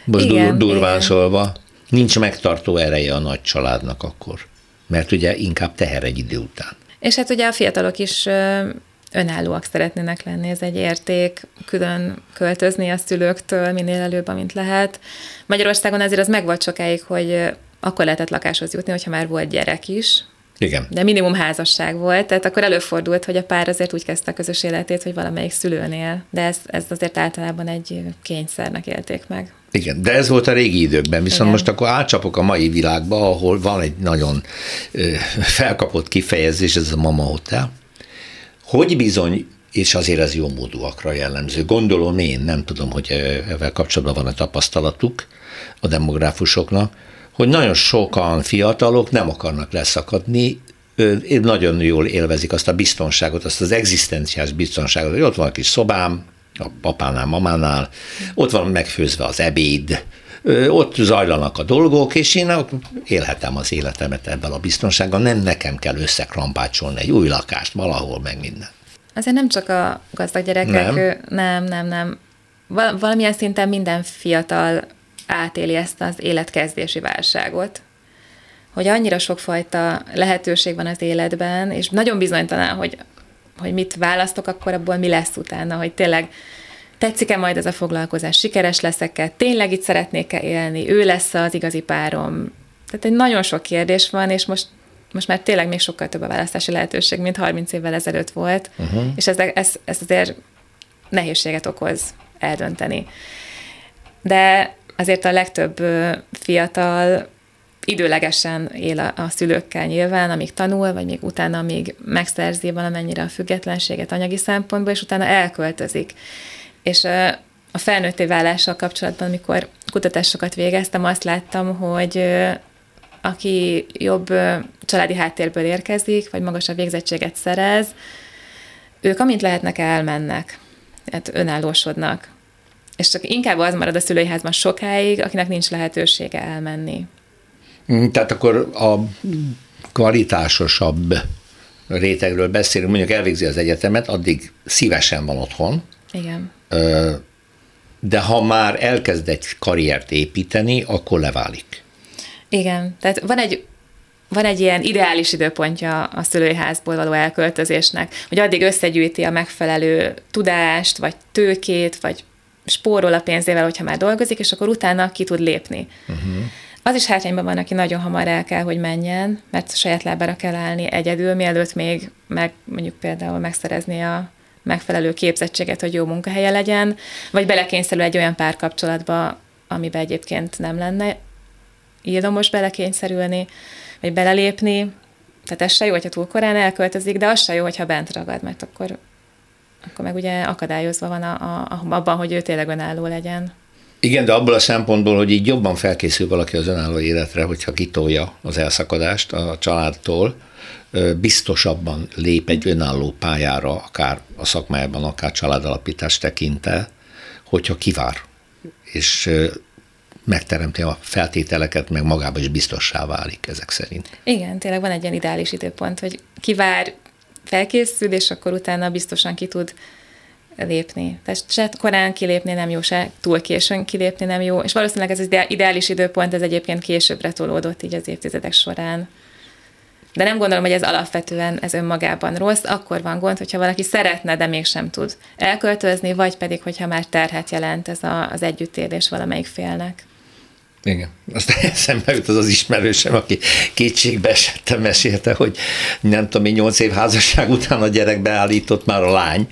Most igen, durván igen. szólva, nincs megtartó ereje a nagy családnak akkor. Mert ugye inkább teher egy idő után.
És hát ugye a fiatalok is önállóak szeretnének lenni, ez egy érték, külön költözni a szülőktől minél előbb, amint lehet. Magyarországon azért az megvolt sokáig, hogy akkor lehetett lakáshoz jutni, hogyha már volt gyerek is,
igen.
De minimum házasság volt, tehát akkor előfordult, hogy a pár azért úgy kezdte a közös életét, hogy valamelyik szülőnél, de ez, ez azért általában egy kényszernek élték meg.
Igen, de ez volt a régi időkben, viszont Igen. most akkor átcsapok a mai világba, ahol van egy nagyon felkapott kifejezés, ez a Mama Hotel, hogy bizony és azért ez jó módúakra jellemző. Gondolom én, nem tudom, hogy ezzel kapcsolatban van a tapasztalatuk a demográfusoknak, hogy nagyon sokan fiatalok nem akarnak leszakadni, nagyon jól élvezik azt a biztonságot, azt az egzisztenciás biztonságot, hogy ott van a kis szobám, a papánál, mamánál, ott van megfőzve az ebéd, ott zajlanak a dolgok, és én élhetem az életemet ebben a biztonsággal, nem nekem kell összekrampácsolni egy új lakást valahol, meg minden.
Azért nem csak a gazdag gyerekek, nem, nem, nem. nem. Valamilyen szinten minden fiatal átéli ezt az életkezdési válságot, hogy annyira sokfajta lehetőség van az életben, és nagyon bizonytalan, hogy, hogy mit választok, akkor abból mi lesz utána, hogy tényleg tetszik-e majd ez a foglalkozás, sikeres leszek-e, tényleg itt szeretnék-e élni, ő lesz az igazi párom. Tehát egy nagyon sok kérdés van, és most most már tényleg még sokkal több a választási lehetőség, mint 30 évvel ezelőtt volt, uh-huh. és ez, ez, ez azért nehézséget okoz eldönteni. De azért a legtöbb fiatal időlegesen él a, a szülőkkel nyilván, amíg tanul, vagy még utána még megszerzi valamennyire a függetlenséget anyagi szempontból, és utána elköltözik. És a felnőtté válással kapcsolatban, amikor kutatásokat végeztem, azt láttam, hogy aki jobb családi háttérből érkezik, vagy magasabb végzettséget szerez, ők amint lehetnek, elmennek, tehát önállósodnak. És csak inkább az marad a szülői házban sokáig, akinek nincs lehetősége elmenni.
Mm, tehát akkor a kvalitásosabb rétegről beszélünk, mondjuk elvégzi az egyetemet, addig szívesen van otthon.
Igen.
De ha már elkezd egy karriert építeni, akkor leválik.
Igen, tehát van egy van egy ilyen ideális időpontja a szülői házból való elköltözésnek, hogy addig összegyűjti a megfelelő tudást, vagy tőkét, vagy spórol a pénzével, hogyha már dolgozik, és akkor utána ki tud lépni. Uh-huh. Az is hátrányban van, aki nagyon hamar el kell, hogy menjen, mert saját lábára kell állni egyedül, mielőtt még meg mondjuk például megszerezni a megfelelő képzettséget, hogy jó munkahelye legyen, vagy belekényszerül egy olyan párkapcsolatba, amiben egyébként nem lenne illamos belekényszerülni, vagy belelépni. Tehát ez se jó, hogyha túl korán elköltözik, de az se jó, hogyha bent ragad, mert akkor, akkor meg ugye akadályozva van a, a, abban, hogy ő tényleg önálló legyen.
Igen, de abból a szempontból, hogy így jobban felkészül valaki az önálló életre, hogyha kitolja az elszakadást a családtól, biztosabban lép egy önálló pályára, akár a szakmájában, akár családalapítás tekinte, hogyha kivár, és megteremti a feltételeket, meg magában is biztossá válik ezek szerint.
Igen, tényleg van egy ilyen ideális időpont, hogy kivár, felkészül, és akkor utána biztosan ki tud lépni. Tehát se korán kilépni nem jó, se túl későn kilépni nem jó, és valószínűleg ez az ideális időpont, ez egyébként későbbre tolódott így az évtizedek során. De nem gondolom, hogy ez alapvetően ez önmagában rossz, akkor van gond, hogyha valaki szeretne, de mégsem tud elköltözni, vagy pedig, hogyha már terhet jelent ez a, az együttélés valamelyik félnek.
Igen. Aztán eszembe jut az az ismerősem, aki kétségbe esettem, mesélte, hogy nem tudom, nyolc év házasság után a gyerek beállított már a lány,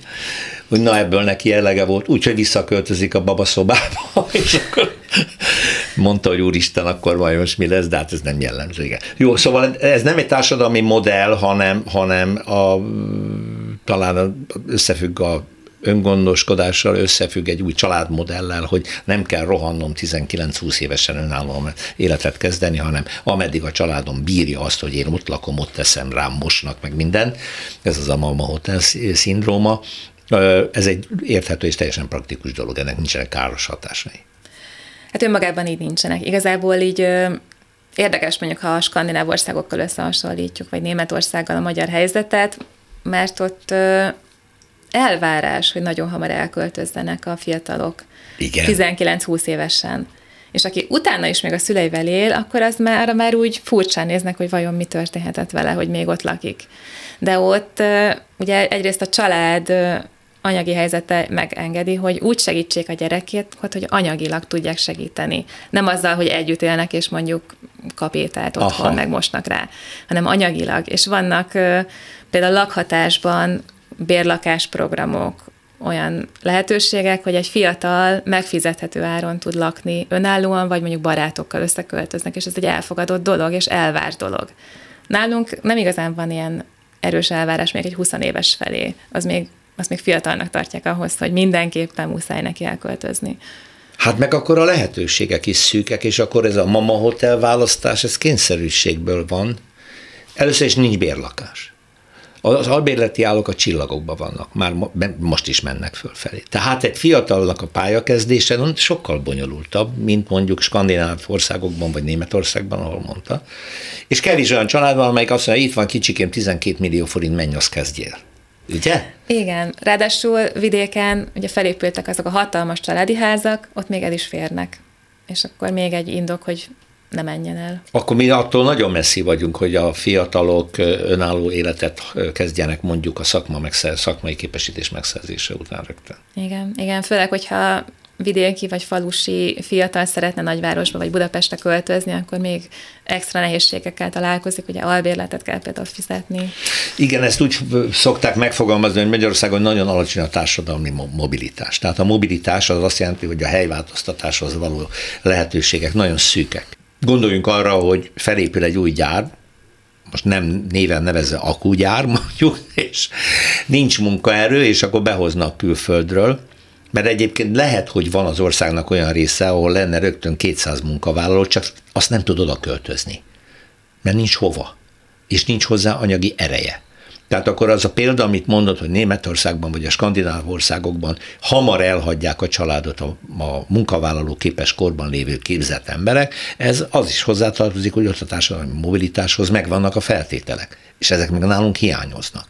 hogy na ebből neki elege volt, úgyhogy visszaköltözik a babaszobába, és akkor mondta, hogy úristen, akkor vajon most mi lesz, de hát ez nem jellemző. Igen. Jó, szóval ez nem egy társadalmi modell, hanem, hanem a, talán összefügg a öngondoskodással összefügg egy új családmodellel, hogy nem kell rohannom 19-20 évesen önálló életet kezdeni, hanem ameddig a családom bírja azt, hogy én ott lakom, ott teszem rám, mosnak, meg minden. Ez az a Mama Hotel szindróma. Ez egy érthető és teljesen praktikus dolog, ennek nincsenek káros hatásai.
Hát önmagában így nincsenek. Igazából így érdekes mondjuk, ha a skandináv országokkal összehasonlítjuk, vagy Németországgal a magyar helyzetet, mert ott elvárás, hogy nagyon hamar elköltözzenek a fiatalok.
Igen.
19-20 évesen. És aki utána is még a szüleivel él, akkor az már, már úgy furcsán néznek, hogy vajon mi történhetett vele, hogy még ott lakik. De ott ugye egyrészt a család anyagi helyzete megengedi, hogy úgy segítsék a gyerekét, hogy anyagilag tudják segíteni. Nem azzal, hogy együtt élnek, és mondjuk kapétát otthon Aha. megmosnak rá, hanem anyagilag. És vannak például lakhatásban bérlakásprogramok, olyan lehetőségek, hogy egy fiatal megfizethető áron tud lakni önállóan, vagy mondjuk barátokkal összeköltöznek, és ez egy elfogadott dolog, és elvárt dolog. Nálunk nem igazán van ilyen erős elvárás még egy 20 éves felé. Az még, azt még fiatalnak tartják ahhoz, hogy mindenképpen muszáj neki elköltözni.
Hát meg akkor a lehetőségek is szűkek, és akkor ez a mama hotel választás, ez kényszerűségből van. Először is nincs bérlakás. Az albérleti állók a csillagokban vannak, már most is mennek fölfelé. Tehát egy fiatalnak a pályakezdése sokkal bonyolultabb, mint mondjuk skandináv országokban, vagy Németországban, ahol mondta. És kevés olyan család van, amelyik azt mondja, itt van kicsikém 12 millió forint, menj, azt kezdjél. Ugye?
Igen, ráadásul vidéken ugye felépültek azok a hatalmas családi házak, ott még el is férnek. És akkor még egy indok, hogy ne menjen el.
Akkor mi attól nagyon messzi vagyunk, hogy a fiatalok önálló életet kezdjenek mondjuk a szakma megszer, szakmai képesítés megszerzése után rögtön.
Igen, igen, főleg, hogyha vidéki vagy falusi fiatal szeretne nagyvárosba vagy Budapestre költözni, akkor még extra nehézségekkel találkozik, ugye albérletet kell például fizetni.
Igen, ezt úgy szokták megfogalmazni, hogy Magyarországon nagyon alacsony a társadalmi mobilitás. Tehát a mobilitás az azt jelenti, hogy a helyváltoztatáshoz való lehetőségek nagyon szűkek. Gondoljunk arra, hogy felépül egy új gyár, most nem néven nevezze akugyár mondjuk, és nincs munkaerő, és akkor behoznak külföldről, mert egyébként lehet, hogy van az országnak olyan része, ahol lenne rögtön 200 munkavállaló, csak azt nem tud oda költözni, mert nincs hova, és nincs hozzá anyagi ereje. Tehát akkor az a példa, amit mondod, hogy Németországban vagy a skandináv országokban hamar elhagyják a családot a, a munkavállaló képes korban lévő képzett emberek, ez az is hozzátartozik, hogy ott a társadalmi mobilitáshoz megvannak a feltételek, és ezek meg nálunk hiányoznak.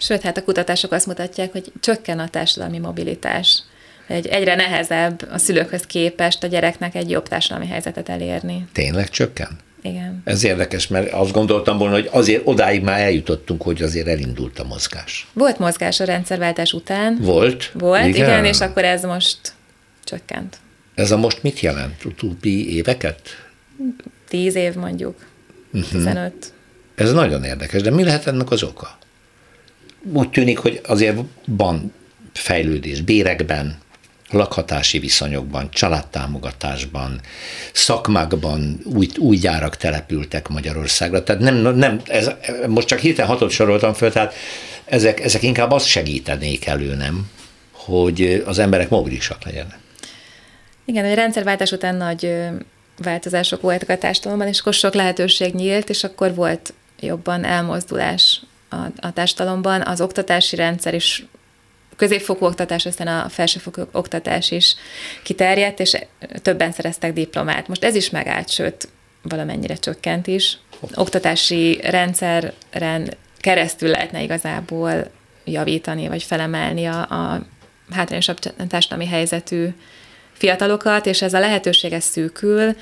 Sőt, hát a kutatások azt mutatják, hogy csökken a társadalmi mobilitás. Egy, egyre nehezebb a szülőkhöz képest a gyereknek egy jobb társadalmi helyzetet elérni.
Tényleg csökken?
Igen.
Ez érdekes, mert azt gondoltam volna, hogy azért odáig már eljutottunk, hogy azért elindult a mozgás.
Volt mozgás a rendszerváltás után.
Volt?
Volt, igen, igen és akkor ez most csökkent.
Ez a most mit jelent? Utóbbi éveket?
Tíz év mondjuk. Uh-huh. 15.
Ez nagyon érdekes, de mi lehet ennek az oka? Úgy tűnik, hogy azért van fejlődés bérekben, lakhatási viszonyokban, családtámogatásban, szakmákban új, új gyárak települtek Magyarországra. Tehát nem, nem ez, most csak hirtelen hatot soroltam föl, tehát ezek, ezek inkább azt segítenék elő, nem? Hogy az emberek mobilisak legyenek.
Igen, a rendszerváltás után nagy változások voltak a társadalomban, és akkor sok lehetőség nyílt, és akkor volt jobban elmozdulás a, a társadalomban. Az oktatási rendszer is középfokú oktatás, aztán a felsőfokú oktatás is kiterjedt, és többen szereztek diplomát. Most ez is megállt, sőt, valamennyire csökkent is. Oktatási rendszeren keresztül lehetne igazából javítani, vagy felemelni a, a hátrányosabb társadalmi helyzetű fiatalokat, és ez a lehetőség ez szűkül.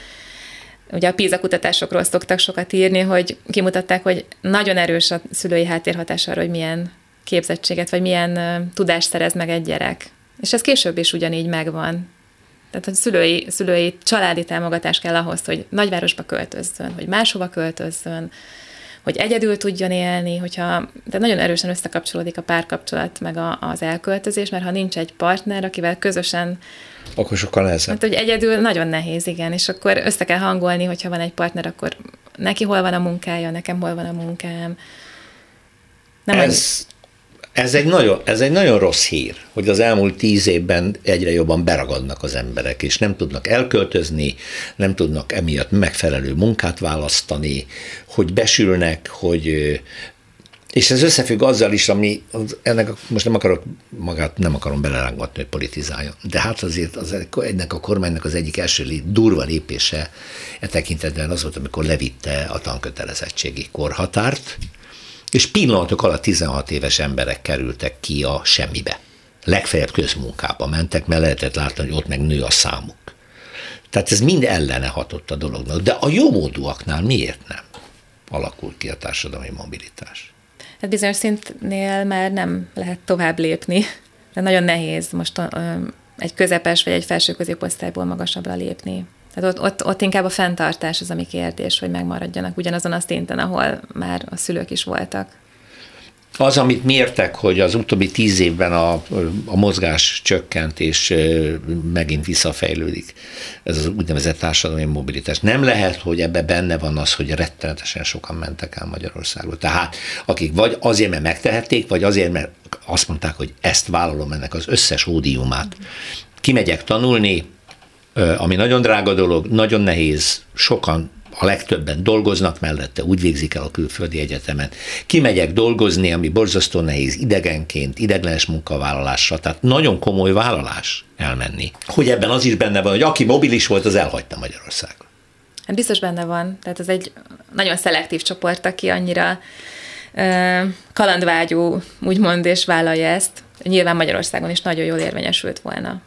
Ugye a PISA kutatásokról szoktak sokat írni, hogy kimutatták, hogy nagyon erős a szülői háttérhatás arra, hogy milyen képzettséget, vagy milyen tudást szerez meg egy gyerek. És ez később is ugyanígy megvan. Tehát a szülői, szülői családi támogatás kell ahhoz, hogy nagyvárosba költözzön, hogy máshova költözzön, hogy egyedül tudjon élni, hogyha, de nagyon erősen összekapcsolódik a párkapcsolat meg a, az elköltözés, mert ha nincs egy partner, akivel közösen
akkor sokkal nehezebb.
Hát, hogy egyedül nagyon nehéz, igen, és akkor össze kell hangolni, hogyha van egy partner, akkor neki hol van a munkája, nekem hol van a munkám.
Nem ez, ez egy, nagyon, ez egy nagyon rossz hír, hogy az elmúlt tíz évben egyre jobban beragadnak az emberek, és nem tudnak elköltözni, nem tudnak emiatt megfelelő munkát választani, hogy besülnek, hogy És ez összefügg azzal is, ami ennek, most nem akarok magát, nem akarom belerágmatni, hogy politizáljon, de hát azért az, ennek a kormánynak az egyik első durva lépése e tekintetben az volt, amikor levitte a tankötelezettségi korhatárt, és pillanatok alatt 16 éves emberek kerültek ki a semmibe. Legfeljebb közmunkába mentek, mert lehetett látni, hogy ott meg nő a számuk. Tehát ez mind ellene hatott a dolognak. De a jó módúaknál miért nem alakul ki a társadalmi mobilitás?
Hát bizonyos szintnél már nem lehet tovább lépni. De nagyon nehéz most egy közepes vagy egy felső középosztályból magasabbra lépni. Tehát ott, ott, ott inkább a fenntartás az, ami kérdés, hogy megmaradjanak ugyanazon a szinten, ahol már a szülők is voltak.
Az, amit mértek, hogy az utóbbi tíz évben a, a mozgás csökkent, és megint visszafejlődik, ez az úgynevezett társadalmi mobilitás. Nem lehet, hogy ebbe benne van az, hogy rettenetesen sokan mentek el Magyarországról. Tehát akik vagy azért, mert megtehették, vagy azért, mert azt mondták, hogy ezt vállalom ennek az összes ódiumát. Kimegyek tanulni, ami nagyon drága dolog, nagyon nehéz, sokan a legtöbben dolgoznak mellette, úgy végzik el a külföldi egyetemet. Kimegyek dolgozni, ami borzasztó nehéz, idegenként, ideglenes munkavállalásra, tehát nagyon komoly vállalás elmenni. Hogy ebben az is benne van, hogy aki mobilis volt, az elhagyta Magyarországot.
Hát biztos benne van. Tehát ez egy nagyon szelektív csoport, aki annyira ö, kalandvágyú, úgymond, és vállalja ezt. Nyilván Magyarországon is nagyon jól érvényesült volna.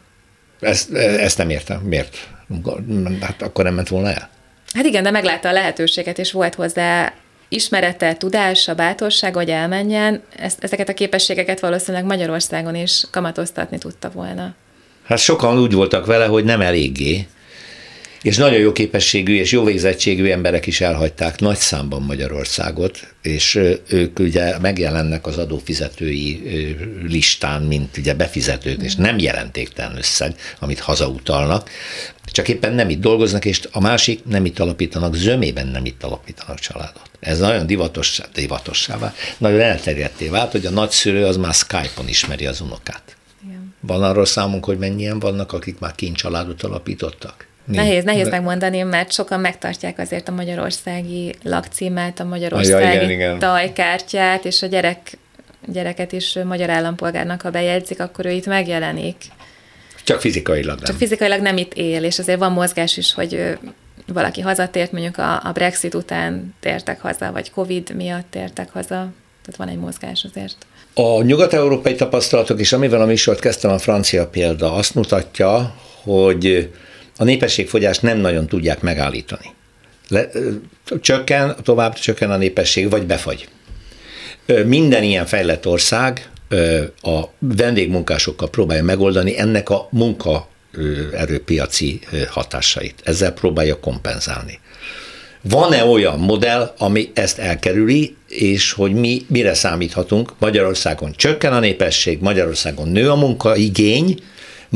Ezt, ezt nem értem. Miért? Hát akkor nem ment volna el?
Hát igen, de meglátta a lehetőséget, és volt hozzá ismerete, tudása, bátorság, hogy elmenjen, ezt, ezeket a képességeket valószínűleg Magyarországon is kamatoztatni tudta volna.
Hát sokan úgy voltak vele, hogy nem eléggé, és nagyon jó képességű és jó végzettségű emberek is elhagyták nagy számban Magyarországot, és ők ugye megjelennek az adófizetői listán, mint ugye befizetők, és nem jelentéktelen összeg, amit hazautalnak, csak éppen nem itt dolgoznak, és a másik nem itt alapítanak, zömében nem itt alapítanak családot. Ez nagyon divatos, divatossá vált, nagyon elterjedté vált, hogy a nagyszülő az már Skype-on ismeri az unokát. Igen. Van arról számunk, hogy mennyien vannak, akik már családot alapítottak?
Nehéz, nehéz De... megmondani, mert sokan megtartják azért a magyarországi lakcímet, a magyarországi ja, igen, igen. tajkártyát, és a gyerek, gyereket is magyar állampolgárnak, ha bejegyzik, akkor ő itt megjelenik.
Csak fizikailag nem.
Csak fizikailag nem itt él, és azért van mozgás is, hogy valaki hazatért, mondjuk a, a Brexit után tértek haza, vagy Covid miatt tértek haza. Tehát van egy mozgás azért.
A nyugat-európai tapasztalatok is, amivel a műsort kezdtem, a francia példa azt mutatja, hogy a népességfogyást nem nagyon tudják megállítani. Le, csökken, tovább csökken a népesség, vagy befagy. Minden ilyen fejlett ország a vendégmunkásokkal próbálja megoldani ennek a munka erőpiaci hatásait. Ezzel próbálja kompenzálni. Van-e olyan modell, ami ezt elkerüli, és hogy mi mire számíthatunk? Magyarországon csökken a népesség, Magyarországon nő a munkaigény,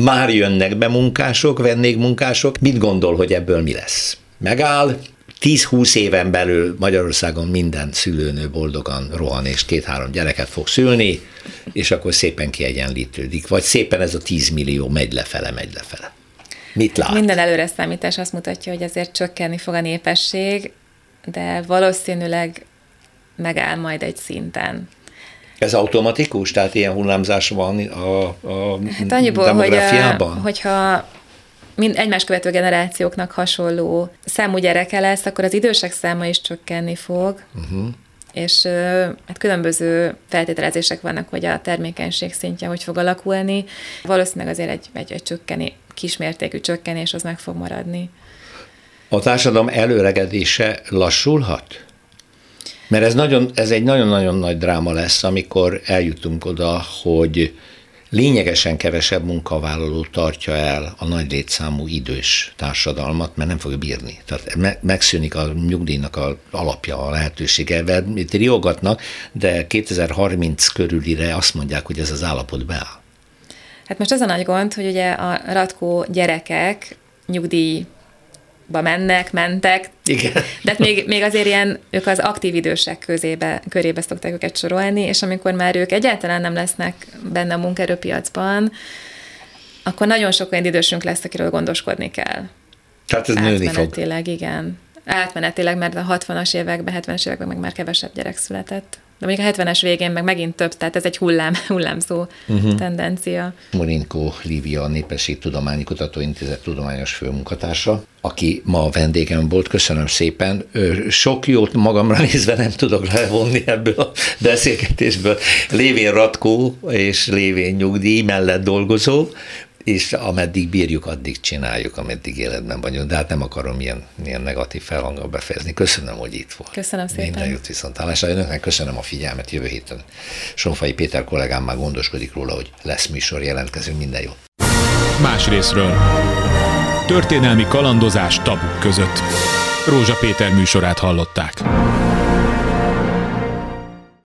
már jönnek be munkások, vendégmunkások. Mit gondol, hogy ebből mi lesz? Megáll, 10-20 éven belül Magyarországon minden szülőnő boldogan rohan, és két-három gyereket fog szülni, és akkor szépen kiegyenlítődik. Vagy szépen ez a 10 millió megy lefele, megy lefele. Mit lát?
Minden előre számítás azt mutatja, hogy azért csökkenni fog a népesség, de valószínűleg megáll majd egy szinten.
Ez automatikus? Tehát ilyen hullámzás van a, a
hát annyiból, hogy a, hogyha mind egymás követő generációknak hasonló számú gyereke lesz, akkor az idősek száma is csökkenni fog. Uh-huh. És hát különböző feltételezések vannak, hogy a termékenység szintje hogy fog alakulni. Valószínűleg azért egy, egy, egy csökkeni, kismértékű csökkenés az meg fog maradni.
A társadalom előregedése lassulhat? Mert ez, nagyon, ez egy nagyon-nagyon nagy dráma lesz, amikor eljutunk oda, hogy lényegesen kevesebb munkavállaló tartja el a nagy létszámú idős társadalmat, mert nem fogja bírni. Tehát megszűnik a nyugdíjnak a alapja, a lehetősége. Itt riogatnak, de 2030 körülire azt mondják, hogy ez az állapot beáll.
Hát most az a nagy gond, hogy ugye a ratkó gyerekek nyugdíj ba mennek, mentek.
Igen.
De hát még, még azért ilyen, ők az aktív idősek közébe, körébe szokták őket sorolni, és amikor már ők egyáltalán nem lesznek benne a munkaerőpiacban, akkor nagyon sok olyan idősünk lesz, akiről gondoskodni kell.
Tehát ez nőni fog.
igen. Átmenetileg, mert a 60-as években, 70-es években meg már kevesebb gyerek született. De mondjuk a 70-es végén meg megint több, tehát ez egy hullám, hullámzó uh-huh. tendencia.
Morinko Lívia, a Népességtudományi Kutatóintézet tudományos főmunkatársa, aki ma a vendégem volt, köszönöm szépen. Sok jót magamra nézve nem tudok levonni ebből a beszélgetésből. Lévén Ratkó és lévén nyugdíj mellett dolgozó, és ameddig bírjuk, addig csináljuk, ameddig életben vagyunk, de hát nem akarom ilyen, ilyen negatív felhanggal befejezni. Köszönöm, hogy itt volt.
Köszönöm szépen.
Minden jót viszontlátásra. Önöknek köszönöm a figyelmet jövő héten. Sonfai Péter kollégám már gondoskodik róla, hogy lesz műsor, jelentkezünk, minden jót.
Más részről. Történelmi kalandozás tabuk között. Rózsa Péter műsorát hallották.